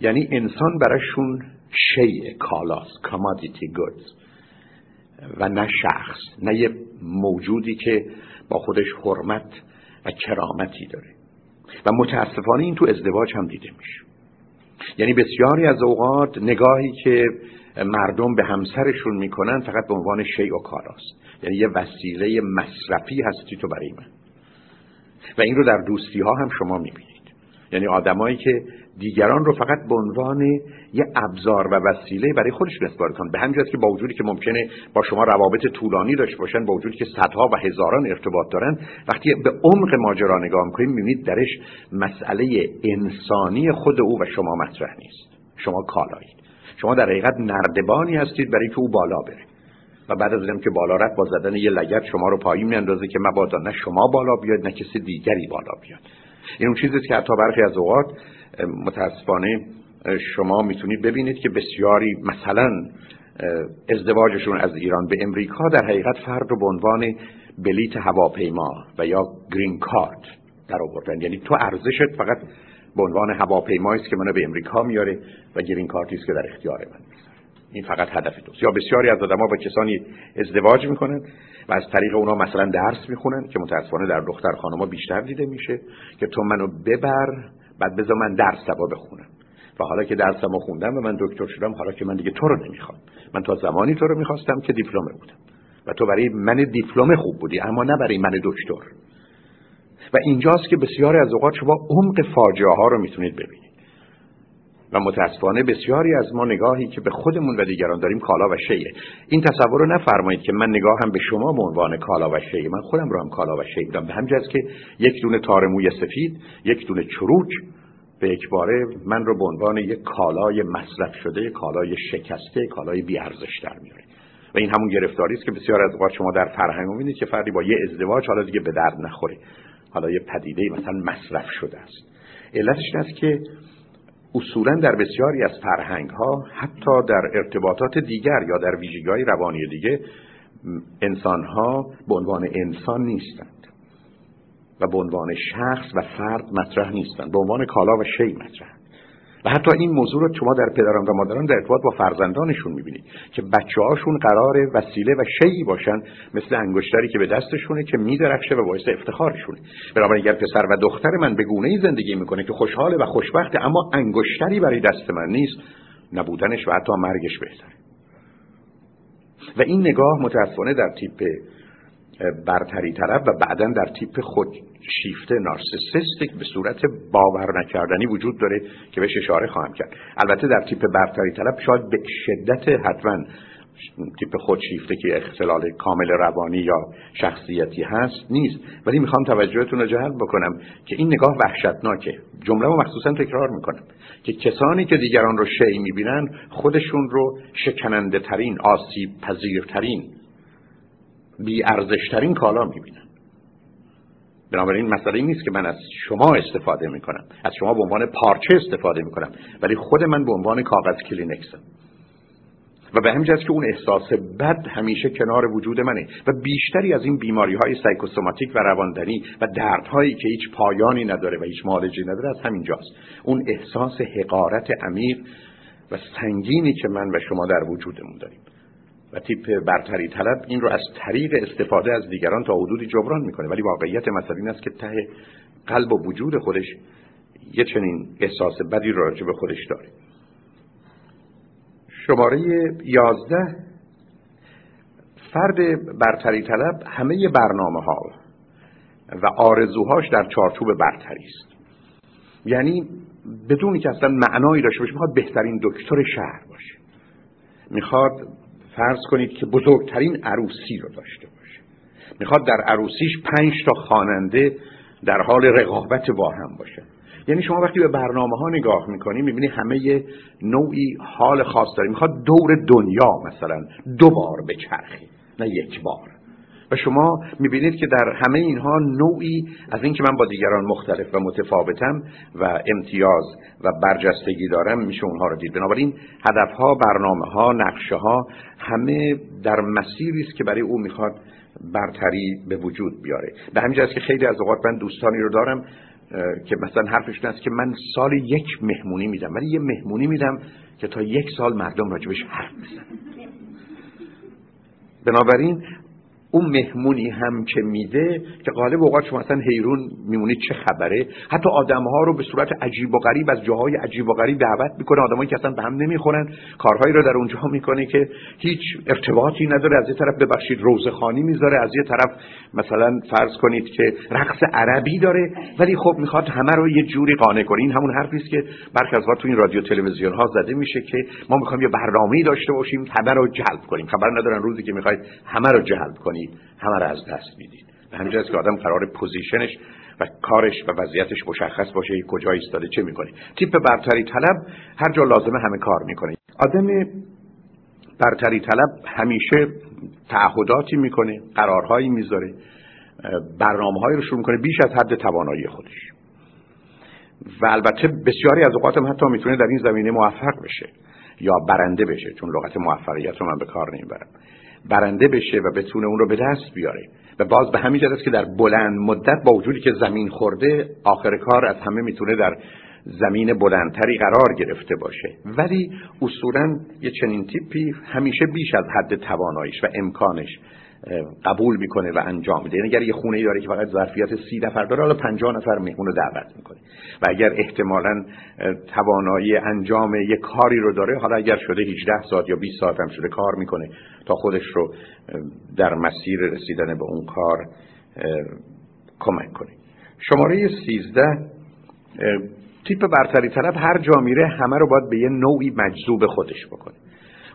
یعنی انسان براشون شیء کالاس کامادیتی گودز و نه شخص نه یه موجودی که با خودش حرمت و کرامتی داره. و متاسفانه این تو ازدواج هم دیده میشه. یعنی بسیاری از اوقات نگاهی که مردم به همسرشون می‌کنن فقط به عنوان شیء و کالاست یعنی یه وسیله مصرفی هستی تو برای من. و این رو در دوستی ها هم شما می‌بینید. یعنی آدمایی که دیگران رو فقط به عنوان یه ابزار و وسیله برای خودشون استفاده کنن. به همین که با وجودی که ممکنه با شما روابط طولانی داشته باشن با وجودی که صدها و هزاران ارتباط دارن وقتی به عمق ماجرا نگاه می‌کنید می‌بینید درش مسئله انسانی خود او و شما مطرح نیست. شما کالایید. شما در حقیقت نردبانی هستید برای که او بالا بره. و بعد از اینم که بالا رفت با زدن یه لگت شما رو پایین میاندازه که مبادا نه شما بالا بیاد نه کسی دیگری بالا بیاد. این اون چیزی که حتی برخی از اوقات متاسفانه شما می‌تونید ببینید که بسیاری مثلا ازدواجشون از ایران به امریکا در حقیقت فرد رو به عنوان بلیت هواپیما و یا گرین کارت در آوردن. یعنی تو ارزشت فقط به عنوان هواپیمایی است که منو به امریکا میاره و گرین کارتی است که در اختیار من این فقط هدف توست. یا بسیاری از آدم‌ها با کسانی ازدواج می‌کنن و از طریق اونا مثلا درس می‌خونن که متاسفانه در دختر خانما بیشتر دیده میشه که تو منو ببر بعد بذار من درس سبا بخونم. و حالا که درسمو خوندم و من دکتر شدم حالا که من دیگه تو رو نمی‌خوام. من تا زمانی تو رو می‌خواستم که دیپلمه بودم. و تو برای من دیپلم خوب بودی اما نه برای من دکتر. و اینجاست که بسیاری از اوقات شما عمق فاجعه ها رو می‌تونید ببینید. و متاسفانه بسیاری از ما نگاهی که به خودمون و دیگران داریم کالا و شیه. این تصور رو نفرمایید که من نگاه هم به شما به عنوان کالا و شیه. من خودم رو هم کالا و شیه بودم به همجاز که یک دونه تار موی سفید یک دونه چروک به اکباره من رو به عنوان یک کالای مصرف شده کالای شکسته کالای بیارزش در میاره و این همون گرفتاری است که بسیار از اوقات شما در فرهنگ می‌بینید که فردی با یه ازدواج حالا دیگه به درد نخوره. حالا یه پدیده مثلا مصرف شده است. علتش این است که اصولا در بسیاری از فرهنگ ها حتی در ارتباطات دیگر یا در ویژگی روانی دیگه انسان ها به عنوان انسان نیستند و به عنوان شخص و فرد مطرح نیستند به عنوان کالا و شی مطرح. و حتی این موضوع رو شما در پدران و مادران در ارتباط با فرزندانشون می‌بینید که بچه هاشون قرار وسیله و شیعی باشن مثل انگشتری که به دستشونه که میدرخشه و باعث افتخارشونه. بنابراین اگر پسر و دختر من به گونه ای زندگی می‌کنه که خوشحاله و خوشبخته اما انگشتری برای دست من نیست نبودنش و حتی مرگش بهتره. و این نگاه متاسفانه در تیپ برتری طرف و بعدا در تیپ خود شیفته نارسیسیستیک به صورت باور نکردنی وجود داره که بهش اشاره خواهم کرد. البته در تیپ برتری طلب شاید به شدت حتما تیپ خودشیفته که اختلال کامل روانی یا شخصیتی هست نیست. ولی می‌خوام توجهتون رو جلب بکنم که این نگاه وحشتناکه. جمله رو مخصوصا تکرار می‌کنم که کسانی که دیگران رو شی می‌بینن خودشون رو شکننده ترین آسیب پذیرترین بی ارزشترین کالا می‌بینن بنابراین مسئله نیست که من از شما استفاده می‌کنم. از شما به عنوان پارچه استفاده می‌کنم. ولی خود من به عنوان کاغذ کلینکسم. و به همین که اون احساس بد همیشه کنار وجود منه و بیشتری از این بیماری های سایکوسوماتیک و رواندنی و دردهایی که هیچ پایانی نداره و هیچ معالجی نداره از همین جاست. اون احساس حقارت عمیق و سنگینی که من و شما در وجودمون داریم. تیپ برتری طلب این رو از طریق استفاده از دیگران تا حدودی جبران می‌کنه. ولی واقعیت مسئله این است که ته قلب و وجود خودش یه چنین احساس بدی راجع به خودش داره. شماره یازده فرد برتری طلب همه برنامه ها و آرزوهاش در چارچوب برتری است. یعنی بدونی که اصلا معنایی داشته باشه می‌خواد بهترین دکتر شهر باشه. می‌خواد فرض کنید که بزرگترین عروسی رو داشته باشه. می‌خواد در عروسیش پنج تا خواننده در حال رقابت با هم باشه. یعنی شما وقتی به برنامه ها نگاه می‌کنی می‌بینی همه نوعی حال خاص داره. می‌خواد دور دنیا مثلا دو بار بچرخی نه یک بار. و شما می‌بینید که در همه اینها نوعی از اینکه من با دیگران مختلف و متفاوتم و امتیاز و برجستگی دارم میشه اونها رو دید. بنابراین هدفها برنامه ها نقشه ها همه در مسیری است که برای او می‌خواد برتری به وجود بیاره. به همین که خیلی از اوقات من دوستانی رو دارم که مثلا حرفش است که من سال یک مهمونی میدم. ولی یه مهمونی میدم که تا یک سال مردم راجبش حرف بزنن. بنابراین اون مهمونی هم که میده که غالب اوقات شما اصلا حیرون میمونید چه خبره. حتی آدمها رو به صورت عجیب و غریب از جاهای عجیب و غریب دعوت می‌کنه. آدمایی که اصلا به هم نمی‌خورن. کارهایی رو در اونجا می‌کنه که هیچ ارتباطی نداره. از یه طرف ببخشید روزخانی می‌ذاره. از یه طرف مثلا فرض کنید که رقص عربی داره. ولی خب می‌خواد همه رو یه جوری قانع کنه. این همون حرفی است که برخی از تو این رادیو تلویزیون ها زده میشه که ما می‌خوایم یه برنامه‌ای داشته باشیم همه رو جلب کنیم. خبر ندارن روزی که می‌خواید همه رو جلب کنید همه را از دست می‌دید. به همین که آدم قراره position ش و کارش و وضعیتش مشخص باشه کجا ایستاده چه می‌کنه. تیپ برتری طلب هر جا لازمه همه کار می‌کنه. آدم برتری طلب همیشه تعهداتی می‌کنه قرارهایی می‌ذاره برنامه رو شروع می‌کنه بیش از حد توانایی خودش. و البته بسیاری از اوقات حتی می‌تونه در این زمینه موفق بشه یا برنده بشه چون لغت موفقیت رو من به کار نمی‌برم. برنده بشه و بتونه اون رو به دست بیاره. و باز به همین است که در بلند مدت با وجودی که زمین خورده آخر کار از همه می‌تونه در زمین بلندتری قرار گرفته باشه. ولی اصولا یه چنین تیپی همیشه بیش از حد تواناییش و امکانش قبول می‌کنه و انجام میده. یعنی اگر یه خونه ای داره که فقط ظرفیت سی نفر داره حالا 50 نفر مهمون رو دعوت می‌کنه. و اگر احتمالا توانایی انجام یه کاری رو داره حالا اگر شده 18 ساعت یا 20 ساعت هم شده کار می‌کنه تا خودش رو در مسیر رسیدن به اون کار کمک کنه. شماره 13 تیپ برتری طلب هر جا میره همه رو باید به یه نوعی مجذوب خودش بکنه.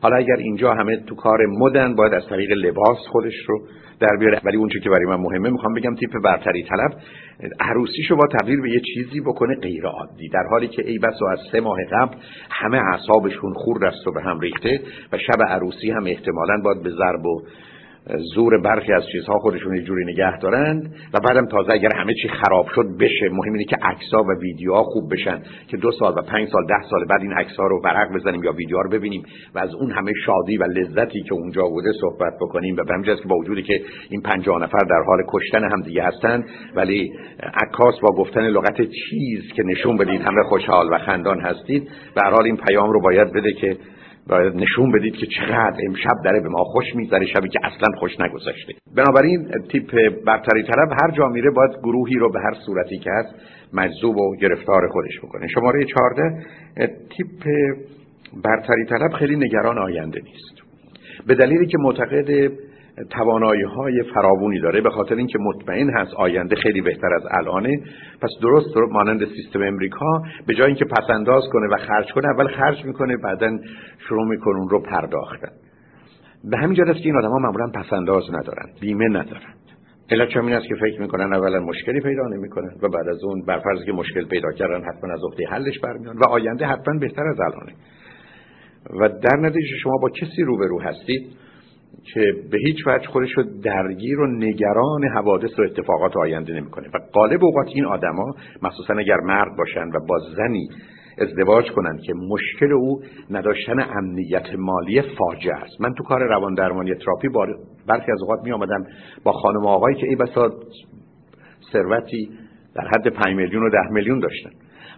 حالا اگر اینجا همه تو کار مدن باید از طریق لباس خودش رو در بیاره. ولی اونچه که برای من مهمه می‌خوام بگم تیپ برتری طلب عروسیشو با تبدیل به یه چیزی بکنه غیر عادی. در حالی که ای بس و از سه ماه قبل همه اعصابشون خورد است و به هم ریخته و شب عروسی هم احتمالا باید به ضرب و زور برخی از چیزها خودشون یه جوری نگه دارند و بعدم تازه اگر همه چی خراب شد بشه. مهم اینه که عکس‌ها و ویدیوها خوب بشن که دو سال و پنج سال ده سال بعد این عکس‌ها رو ورق بزنیم یا ویدیوها رو ببینیم و از اون همه شادی و لذتی که اونجا بوده صحبت بکنیم. و به که با وجودی که این 50 نفر در حال کشتن هم دیگه هستن ولی عکاس با گفتن لغت چیز که نشون بدید همه خوشحال و خندان هستید. به حال این پیام رو باید بده که باید نشون بدید که چقدر امشب داره به ما خوش میگذره شبی که اصلا خوش نگذشته. بنابراین تیپ برتری طلب هر جا میره باید گروهی رو به هر صورتی که هست مجذوب و گرفتار خودش بکنه. شماره 14 تیپ برتری طلب خیلی نگران آینده نیست. به دلیلی که معتقد توانایی های فراوونی داره به خاطر اینکه مطمئن هست آینده خیلی بهتر از الانه. پس درست مانند سیستم امریکا به جای اینکه پس انداز کنه و خرج کنه اول خرج می‌کنه بعدا شروع می‌کنه اون رو پرداختن به همین جهت که این آدم ها معمولا پس انداز ندارن بیمه ندارن. علت این است که فکر می‌کنن اولا مشکلی پیدا نمی‌کنن و بعد از اون بر که مشکل پیدا کردن حتما از عهده حلش برمیان و آینده حتما بهتر از الانه. و در نتیجه شما با کسی روبرو هستید؟ که به هیچ وجه خودش رو درگیر و نگران حوادث و اتفاقات آینده نمی‌کنه. و قالب اوقات این آدما مخصوصا اگر مرد باشن و با زنی ازدواج کنن که مشکل او نداشتن امنیت مالی فاجعه است. من تو کار روان درمانی تراپی برخی از اوقات می آمدم با خانم آقایی که ای بسا ثروتی در حد 5 میلیون و 10 میلیون داشتن.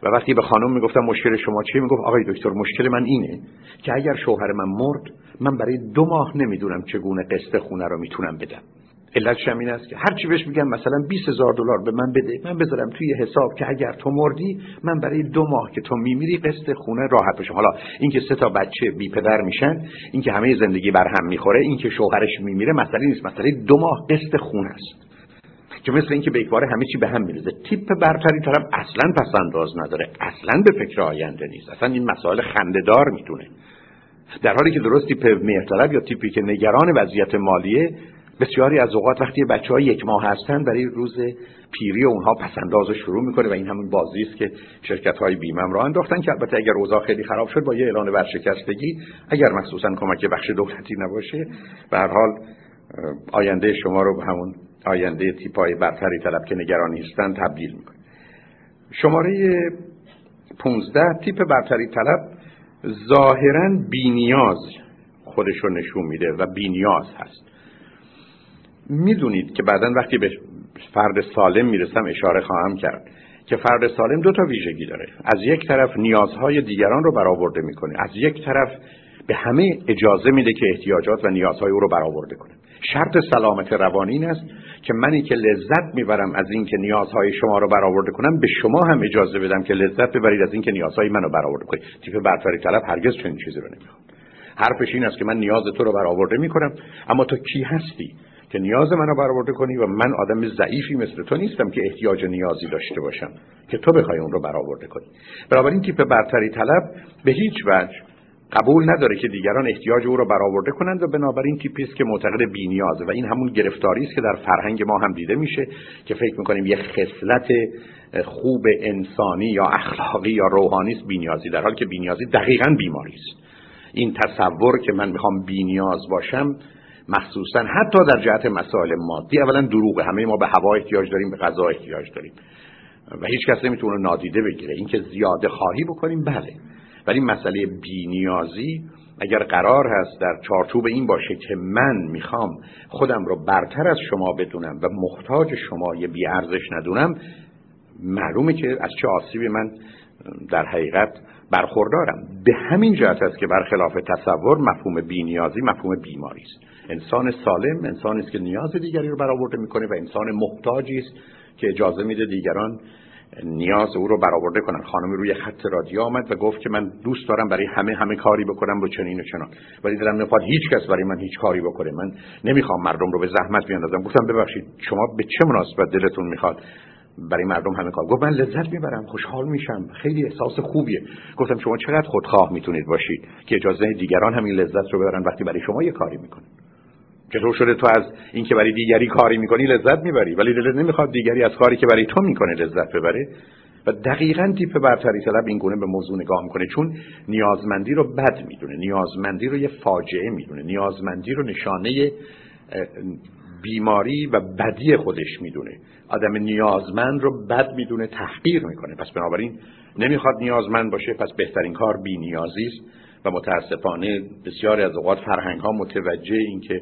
و وقتی به خانم می‌گفتم مشکل شما چیه؟ می‌گفت آقای دکتر مشکل من اینه که اگر شوهر من مرد من برای دو ماه نمی‌دونم چگونه قسط خونه رو می‌تونم بدم. علتش هم این است که هر چی بهش میگم مثلا 20 هزار دلار به من بده من بذارم توی حساب که اگر تو مردی من برای دو ماه که تو میمیری قسط خونه راحت بشم حالا اینکه سه تا بچه بی پدر میشن اینکه همه زندگی بر هم می‌خوره اینکه شوهرش میمیره مسئله نیست. مسئله دو ماه قسط خونه است. که مثل اینکه به همه چی به هم میریزه. تیپ برتری طرف اصلا پسنداز نداره. اصلا به فکر آینده نیست. اصلا این مسائل خندهدار می‌تونه در حالی که درست تیپ مهرطلب یا تیپی که نگران وضعیت مالیه بسیاری از اوقات وقتی بچه ها یک ماه هستن برای روز پیری اونها پسنداز رو شروع می‌کنه و این همون بازی است که شرکت های بیمم را انداختن که البته اگر اوضاع خیلی خراب شد با یه اعلان ورشکستگی اگر مخصوصا کمک بخش دولتی نباشه به هر حال آینده شما رو به همون آینده تیپای برتری طلب که نگرانی هستن تبدیل می‌کنه. شماره 15 تیپ برتری طلب ظاهرا بینیاز خودش رو نشون میده و بینیاز هست. می‌دونید که بعدا وقتی به فرد سالم می‌رسم اشاره خواهم کرد که فرد سالم دو تا ویژگی داره. از یک طرف نیازهای دیگران رو برآورده می‌کنه. از یک طرف به همه اجازه میده که احتیاجات و نیازهای او رو برآورده کنه. شرط سلامت روانی این است که منی که لذت می‌برم از اینکه نیازهای شما رو برآورده کنم به شما هم اجازه بدم که لذت ببرید از اینکه نیازهای منو برآورده کنید. تیپ برتری طلب هرگز چنین چیزی رو نمی‌خواد حرفش این است که من نیاز تو رو برآورده می‌کنم اما تو کی هستی که نیاز منو برآورده کنی و من آدم ضعیفی مثل تو نیستم که احتیاج نیازی داشته باشم که تو بخوای اون رو برآورده کنی. بنابراین تیپ برتری طلب به هیچ وجه قبول نداره که دیگران احتیاج او را برآورده کنند و بنابراین تیپی است که معتقد بینیازه و این همون گرفتاری است که در فرهنگ ما هم دیده میشه که فکر می‌کنیم یه خصلت خوب انسانی یا اخلاقی یا روحانی است بینیازی در حالی که بینیازی دقیقا بیماری است. این تصور که من می‌خوام بینیاز باشم مخصوصا حتی در جهت مسائل مادی اولا دروغه. همه ما به هوا احتیاج داریم به غذا احتیاج داریم. و هیچ کس نمی‌تونه نادیده بگیره. اینکه زیاده خواهی بکنیم بله. ولی مسئله بینیازی اگر قرار هست در چارچوب این باشه که من می‌خوام خودم رو برتر از شما بدونم و محتاج شما یه بیارزش ندونم معلومه که از چه آسیبی من در حقیقت برخوردارم. به همین جهت است که برخلاف تصور مفهوم بینیازی مفهوم بیماری است. انسان سالم انسانی است که نیاز دیگری رو برآورده می‌کنه و انسان محتاجی است که اجازه میده دیگران نیاز او رو برآورده کنن. خانم روی خط رادیو آمد و گفت که من دوست دارم برای همه همه کاری بکنم رو چنین و چنان. ولی دلم نمی‌خواد هیچ کس برای من هیچ کاری بکنه. من نمی‌خوام مردم رو به زحمت بیاندازم. گفتم ببخشید شما به چه مناسبت دلتون می‌خواد برای مردم همه کار؟ گفت من لذت می‌برم خوشحال میشم. خیلی احساس خوبیه. گفتم شما چقدر خودخواه می‌تونید باشید که اجازه دیگران همین لذت رو ببرن وقتی برای شما یه کاری می‌کنن. چطور شده تو از اینکه برای دیگری کاری می‌کنی لذت می‌بری. ولی دلت نمی‌خواد دیگری از کاری که برای تو می‌کنه لذت ببره. و دقیقا تیپ برتری طلب این گونه به موضوع نگاه می‌کنه. چون نیازمندی رو بد می‌دونه. نیازمندی رو یه فاجعه می‌دونه. نیازمندی رو نشانه بیماری و بدی خودش می‌دونه. آدم نیازمند رو بد می‌دونه تحقیر می‌کنه. پس بنابراین نمی‌خواد نیازمند باشه. پس بهترین کار بی نیازی است. و متاسفانه بسیاری از اوقات فرهنگ ها متوجه این که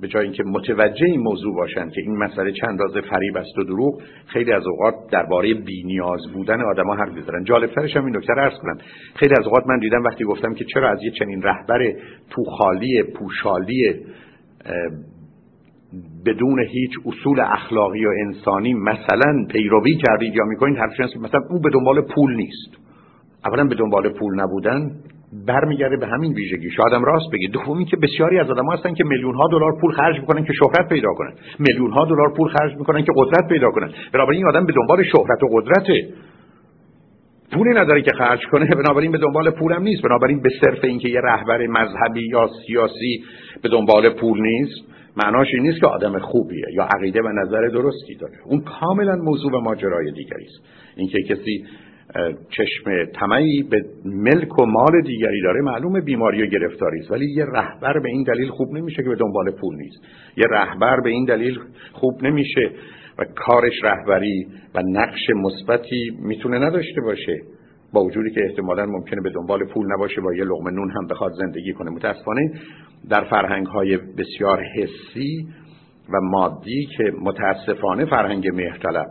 به جای اینکه متوجه این موضوع باشند که این مسئله چند رازه فریب است و دروغ خیلی از اوقات درباره بینیاز بودن آدما حرف می‌زنن. جالبترش هم این نکته عرض کنم. خیلی از اوقات من دیدم وقتی گفتم که چرا از یه چنین رهبر توخالی پوشالی بدون هیچ اصول اخلاقی و انسانی مثلا پیروی کردید یا می‌کنید حرفش مثلا او به دنبال پول نیست. اولا به دنبال پول نبودن. برمیگرده به همین ویژگی. شادم راست بگید دومی که بسیاری از آدم هستن که میلیون ها دلار پول خرج می‌کنن که شهرت پیدا کنن. میلیون ها دلار پول خرج می‌کنن که قدرت پیدا کنن. بنابراین این آدم به دنبال شهرت و قدرته. پولی نداره که خرج کنه. بنابراین به دنبال پولم نیست. بنابراین به صرف اینکه یه رهبر مذهبی یا سیاسی به دنبال پول نیست معناش این نیست که آدم خوبیه یا عقیده و نظر درستی داره. اون کاملا موضوع و ماجرای دیگری است. اینکه کسی چشم طمعی به ملک و مال دیگری داره. معلوم بیماری و گرفتاری است. ولی یه رهبر به این دلیل خوب نمیشه که به دنبال پول نیست. یه رهبر به این دلیل خوب نمیشه و کارش رهبری و نقش مثبتی می‌تونه نداشته باشه. با وجودی که احتمالا ممکنه به دنبال پول نباشه با یه لقمه نون هم بخواد زندگی کنه. متاسفانه در فرهنگ های بسیار حسی و مادی که متاسفانه فرهنگ مهرطلب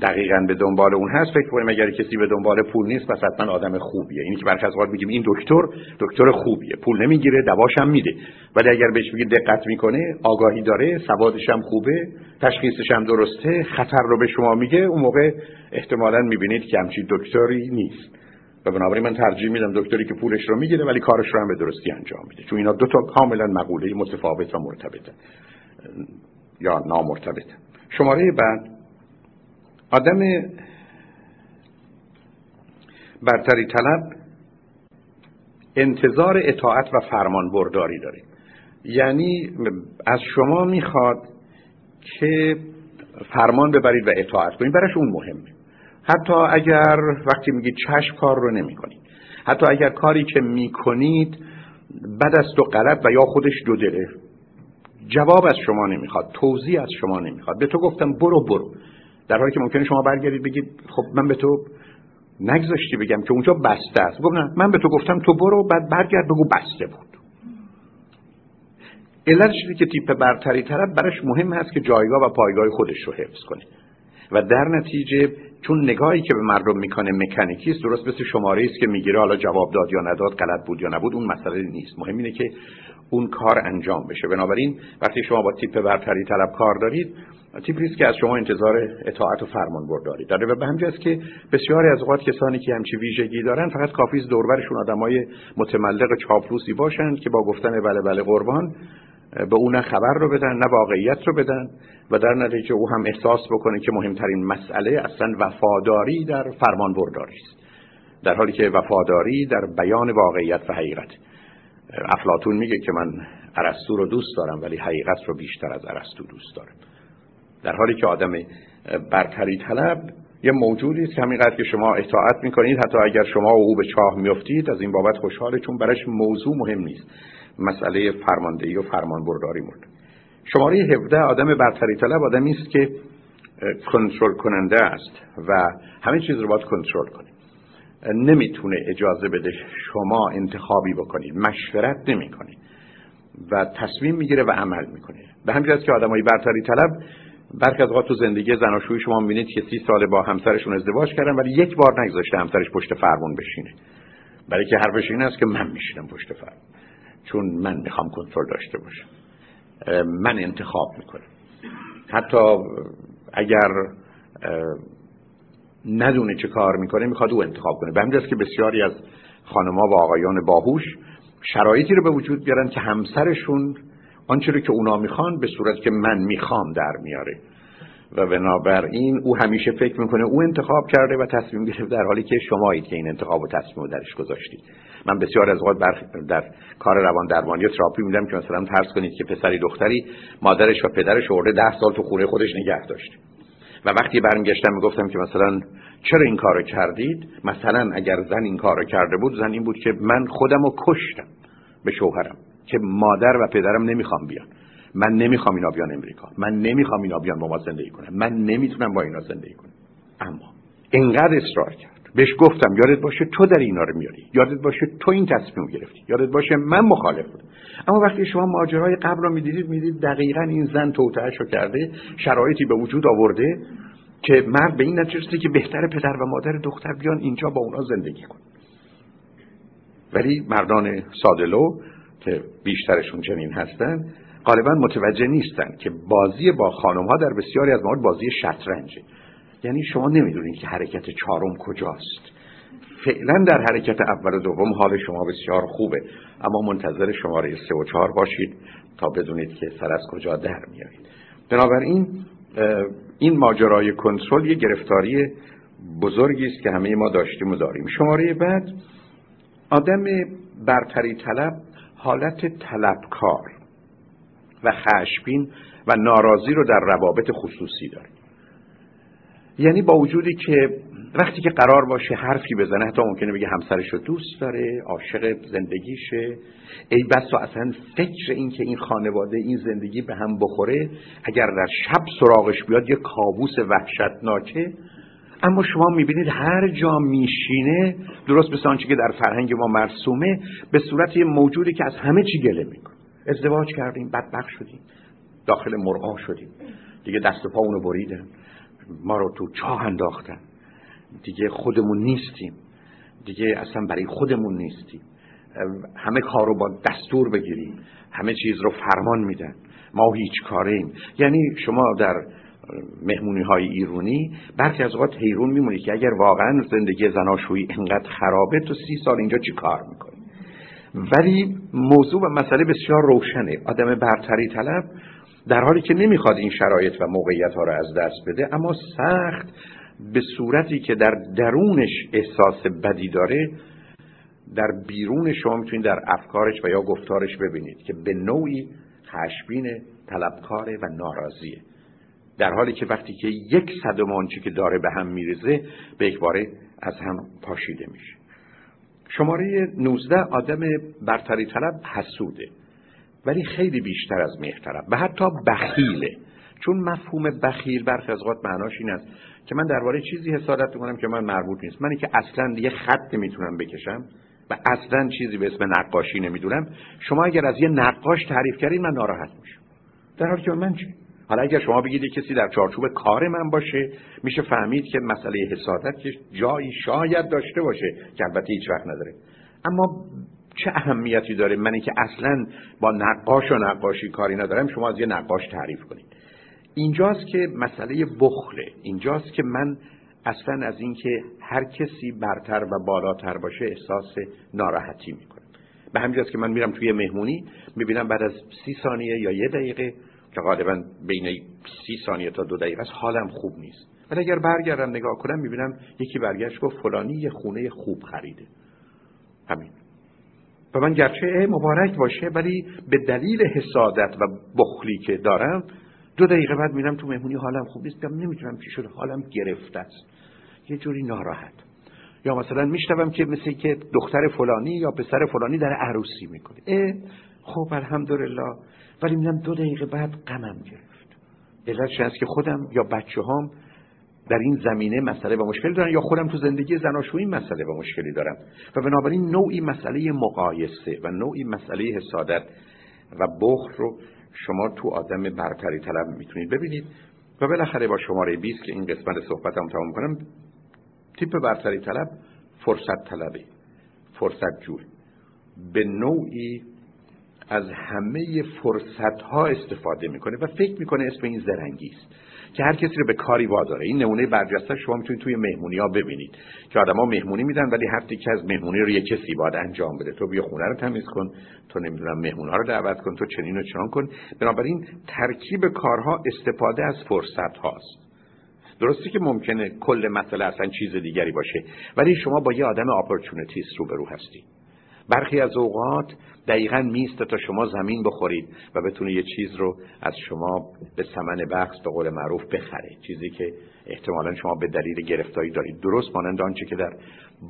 دقیقا به دنبال اون هست. فکر کنیم اگر کسی به دنبال پول نیست پس حتما آدم خوبیه. اینی که برخی از میگیم این دکتر دکتر خوبیه. پول نمی‌گیره دواش هم میده. ولی اگر بهش بگید دقت می‌کنه آگاهی داره سوادش هم خوبه تشخیصش هم درسته خطر رو به شما میگه اون موقع احتمالا می‌بینید که همچین دکتری نیست. و بنابراین من ترجیح میدم دکتری که پولش رو می‌گیره ولی کارش رو هم به درستی انجام میده. چون اینا دو تا کاملا مقوله متفاوت و مرتبطه. یا نامرتبطه. شماره بعد. آدم برتری طلب انتظار اطاعت و فرمان برداری داره. یعنی از شما می‌خواد که فرمان ببرید و اطاعت کنید. برش اون مهمه. حتی اگر وقتی میگید چشم کار رو نمی کنید حتی اگر کاری که می‌کنید بد است و غلط و یا خودش دو دله. جواب از شما نمی‌خواد توضیح از شما نمی‌خواد. به تو گفتم برو برو. در حالی که ممکنه شما برگردید بگید خب من به تو نگذاشتی بگم که اونجا بسته است. گفت نه من به تو گفتم تو برو بعد برگرد بگو بسته بود. علت شده که تیپ برتری طرف برش مهم هست که جایگاه و پایگاه خودش رو حفظ کنه. و در نتیجه چون نگاهی که به مردم می‌کنه مکانیکی است درست مثل شماره است که می‌گیره حالا جواب داد یا نداد غلط بود یا نبود اون مسئله نیست. مهم اینه که اون کار انجام بشه. بنابراین وقتی شما با تیپ برتری طلب کار دارید تیپی است که از شما انتظار اطاعت و فرمان برداری داره و به همین که بسیاری از اوقات کسانی که همچی ویژگی دارن فقط کافی است دوربرشون آدمای متملق چاپلوسی باشند که با گفتن بله بله قربان به اون خبر رو بدن نه واقعیت رو بدن و در نتیجه او هم احساس بکنه که مهمترین مسئله اصلا وفاداری در فرمان برداری است. در حالی که وفاداری در بیان واقعیت و حقیقت. افلاتون میگه که من ارسطو رو دوست دارم ولی حقیقت رو بیشتر از ارسطو دوست دارم. در حالی که آدم برتری طلب یه موجودی است که همینقدر که شما اطاعت می‌کنید حتی اگر شما او به چاه میافتید از این بابت خوشحاله چون برش موضوع مهم نیست. مسئله فرماندهی و فرمان برداری مورد شماره 17 آدم برتری طلب آدمی است که کنترل کننده است و همه چیز رو باید کنترل کنه نمی‌تونه اجازه بده شما انتخابی بکنید مشورت نمی‌کنه و تصمیم می‌گیره و عمل می‌کنه. به همین که آدمای برتری طلب برخی از تو زندگی زناشویی شما می‌بینید که سی سال با همسرشون ازدواج کردن ولی یک بار نگذاشته همسرش پشت فرمون بشینه. برای که حرفش این است که من میشینم پشت فرمون. چون من می‌خوام کنترل داشته باشم. من انتخاب می‌کنم. حتی اگر ندونه چه کار می‌کنه می‌خواد او انتخاب کنه. به که بسیاری از خانمها و آقایان باهوش شرایطی رو به وجود بیارن که همسرشون آنچه رو که اونا می‌خوان به صورت که من می‌خوام در میاره. و بنابراین او همیشه فکر می‌کنه او انتخاب کرده و تصمیم گرفته در حالی که شمایید که این انتخاب و تصمیم رو درش گذاشتید من بسیار از اوقات در کار روان درمانی و تراپی میدم که مثلا فرض کنید که پسری دختری مادرش و پدرش ورده ده سال تو خونه خودش نگه داشته و وقتی برمیگشتم می‌گفتم که مثلا چرا این کارو کردید؟ مثلا اگر زن این کارو کرده بود زن این بود که من خودم رو کشتم به شوهرم که مادر و پدرم نمی‌خوام بیان. من نمی‌خوام اینا بیان امریکا. من نمی‌خوام اینا بیان با ما زندگی کنم من نمی‌تونم با اینا زندگی کنم. اما اینقدر اصرار کرد. بهش گفتم یادت باشه تو در اینا رو میاری. یادت باشه تو این تصمیم گرفتی. یادت باشه من مخالف بودم. اما وقتی شما ماجرای قبل رو می‌دیدید می‌دید دقیقا این زن توطئهش رو کرده شرایطی به وجود آورده که مرد به این نتیجه که بهتر پدر و مادر دختر بیان اینجا با اونا زندگی کن ولی مردان سادلو که بیشترشون چنین هستن غالبا متوجه نیستن که بازی با خانم ها در بسیاری از موارد بازی شطرنجه. یعنی شما نمی‌دونید که حرکت چهارم کجاست. فعلا در حرکت اول و دوم حال شما بسیار خوبه اما منتظر شماره سه و چهار باشید تا بدونید که سر از کجا در میارید بنابراین این ماجرای کنترل یه گرفتاری بزرگی است که همه ما داشتیم و داریم. شماره بعد آدم برتری طلب حالت طلبکار. و خشبین و ناراضی رو در روابط خصوصی داره. یعنی با وجودی که وقتی که قرار باشه حرفی بزنه حتی ممکنه بگه همسرش رو دوست داره عاشق زندگیشه. ای بس و اصلا فکر این که این خانواده این زندگی به هم بخوره اگر در شب سراغش بیاد یه کابوس وحشتناکه. اما شما می‌بینید هر جا میشینه درست مثل آنچه که در فرهنگ ما مرسومه به صورت یه موجودی که از همه چی گله می‌کنه. ازدواج کردیم بدبخت شدیم. داخل مرغا شدیم. دیگه دست و پا اونو بریدن ما رو تو چاه انداختن. دیگه خودمون نیستیم. دیگه اصلا برای خودمون نیستیم. همه کار رو با دستور بگیریم. همه چیز رو فرمان میدن. ما هیچ کاریم. یعنی شما در مهمونی های ایرونی برخی از اوقات حیرون میمونی که اگر واقعا زندگی زناشویی انقدر خرابه تو سی سال اینجا چی کار می‌کنی؟ ولی موضوع و مسئله بسیار روشنه. آدم برتری طلب در حالی که نمی‌خواد این شرایط و موقعیت ها رو از دست بده اما سخت به صورتی که در درونش احساس بدی داره در بیرون شما می‌تونید در افکارش و یا گفتارش ببینید که به نوعی خشبین طلبکاره و ناراضیه. در حالی که وقتی که یک صدم که داره به هم میرزه به یکباره از هم پاشیده میشه. شماره 19 آدم برتری طلب حسوده ولی خیلی بیشتر از مهرطلب و حتی بخیله. چون مفهوم بخیل برخی از اوقات معناش این است که من درباره چیزی حسادت می‌کنم که من مربوط نیست. منی که اصلا یه خط نمی‌تونم بکشم و اصلا چیزی به اسم نقاشی نمی‌دونم شما اگر از یه نقاش تعریف کردید من ناراحت میشم. در حالی که من چی؟ حالا اگر شما بگید کسی در چارچوب کار من باشه میشه فهمید که مسئله حسادت که جایی شاید داشته باشه که البته هیچ وقت نداره. اما چه اهمیتی داره؟ منی که اصلا با نقاش و نقاشی کاری ندارم شما از یه نقاش تعریف کنید. اینجاست که مسئله بخله. اینجاست که من اصلا از اینکه هر کسی برتر و بالاتر باشه احساس ناراحتی می‌کنم. به همینجاست که من میرم توی مهمونی می‌بینم بعد از سی ثانیه یا یه دقیقه که غالبا بین سی ثانیه تا دو دقیقه است. حالم خوب نیست. ولی اگر برگردم نگاه کنم می‌بینم یکی برگشت گفت فلانی یه خونه خوب خریده. همین. و من گرچه مبارک باشه ولی به دلیل حسادت و بخلی که دارم دو دقیقه بعد میرم تو مهمونی حالم خوب نیست. نمی‌تونم چی شده. حالم گرفته است. یه جوری ناراحت. یا مثلا میشنوم که مثل که دختر فلانی یا پسر فلانی در عروسی می‌کنه. اه خب الحمدلله. ولی میدم دو دقیقه بعد غمم گرفت. علتش هست که خودم یا بچه هم در این زمینه مسئله و مشکلی دارن یا خودم تو زندگی زناشویی مسئله و مشکلی دارم. و بنابراین نوعی مسئله مقایسه و نوعی مسئله حسادت و بخل رو شما تو آدم برتری طلب می‌تونید ببینید. و بالاخره با شماره 20 که این قسمت صحبتم تمام کنم تیپ برتری طلب فرصت طلبه فرصت جوی. به نوعی از همه فرصت ها استفاده می‌کنه و فکر می‌کنه اسم این زرنگی است که هر کسی رو به کاری واداره. این نمونه برجسته شما می‌تونید توی مهمونی ها ببینید. که آدما مهمونی میدن ولی هر تکه از مهمونی رو یه کسی باید انجام بده. تو بیا خونه رو تمیز کن. تو نمی‌دونم مهمون ها رو دعوت کن. تو چنین و چنان کن. بنابراین ترکیب کارها استفاده از فرصت هاست درستی که ممکنه کل مسئله اصلا چیز دیگری باشه ولی شما با یه آدم opportunist روبرو هستی. برخی از اوقات دقیقا می‌ایسته تا شما زمین بخورید و بتونه یه چیز رو از شما به سمن بخص به قول معروف بخره چیزی که احتمالا شما به دلیل گرفتاری دارید. درست مانند آنچه که در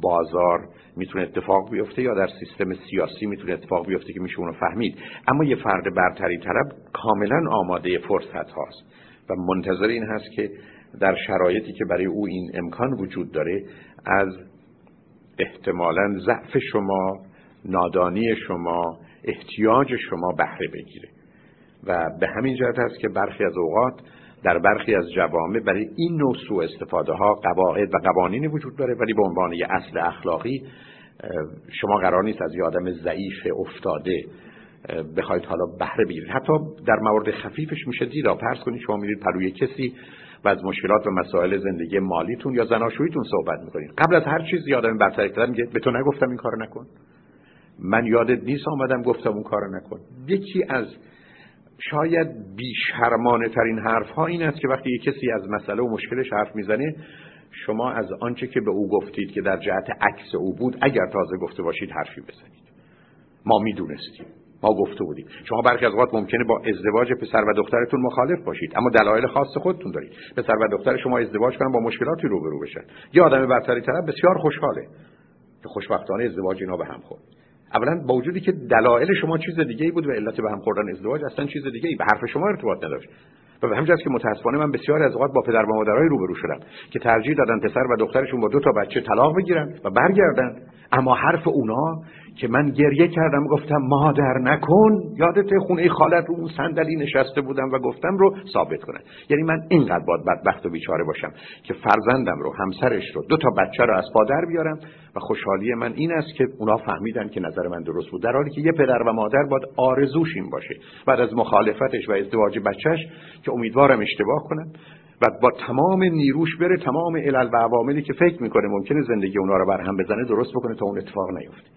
بازار می‌تونه اتفاق بیفته یا در سیستم سیاسی می‌تونه اتفاق بیفته که میشه اونو فهمید. اما یه فرد برتری طرف کاملا آماده فرصت هاست. و منتظر این هست که در شرایطی که برای او این امکان وجود داره از احتمالا ضعف شما نادانی شما احتیاج شما بهره بگیره. و به همین جهت است که برخی از اوقات در برخی از جوامع برای این نوع سوء استفاده ها قواعد و قوانینی وجود داره ولی به عنوان یه اصل اخلاقی شما قرار نیست از یه آدم ضعیف افتاده بخواید حالا بهره بگیرید. حتی در موارد خفیفش میشه دید پرس کنید شما میرید پروی کسی و از مشکلات و مسائل زندگی مالیتون یا زناشوییتون صحبت می‌کنید. قبل از هر چیز یادم برتری میگه به تو نگفتم این کارو نکن. من یادت نیست آمدم گفتم اون کارو نکن. یکی از شاید بیشرمانه ترین حرف ها این است که وقتی یک کسی از مسئله و مشکلش حرف می‌زنه شما از آنچه که به او گفتید که در جهت عکس او بود اگر تازه گفته باشید حرفی بزنید. ما می‌دونستیم. ما گفته بودیم. شما برخی از اوقات ممکنه با ازدواج پسر و دخترتون مخالف باشید اما دلایل خاص خودتون دارید. پسر و دختر شما ازدواج کنن با مشکلاتی روبرو بشن. یه آدم برتری طرف بسیار خوشحاله. که خوشبختانه ازدواج اینا به هم خورد. اولا با وجودی که دلایل شما چیز دیگه ای بود و علت به هم خوردن ازدواج اصلا چیز دیگه ای به حرف شما ارتباط نداشت. و به همین که متاسفانه من بسیار از اوقات با پدر و مادرای روبرو شدم که ترجیح دادن پسر و دخترشون با دو تا بچه طلاق بگیرن و برگردن. اما حرف اونا که من گریه کردم گفتم مادر نکن. یادت خونه خالت رو اون صندلی نشسته بودم و گفتم رو ثابت کنه. یعنی من اینقدر باید بدبخت و بیچاره باشم که فرزندم رو همسرش رو دو تا بچه رو از پادر بیارم و خوشحالی من این است که اونا فهمیدن که نظر من درست بود. در حالی که یه پدر و مادر باید آرزوش این باشه. بعد از مخالفتش و ازدواج بچهش که امیدوارم اشتباه کنم. و با تمام نیروش بره تمام علل و عواملی که فکر می‌کنه ممکنه زندگی اونا رو برهم بزنه درست بکنه تا اون اتفاق نیفته.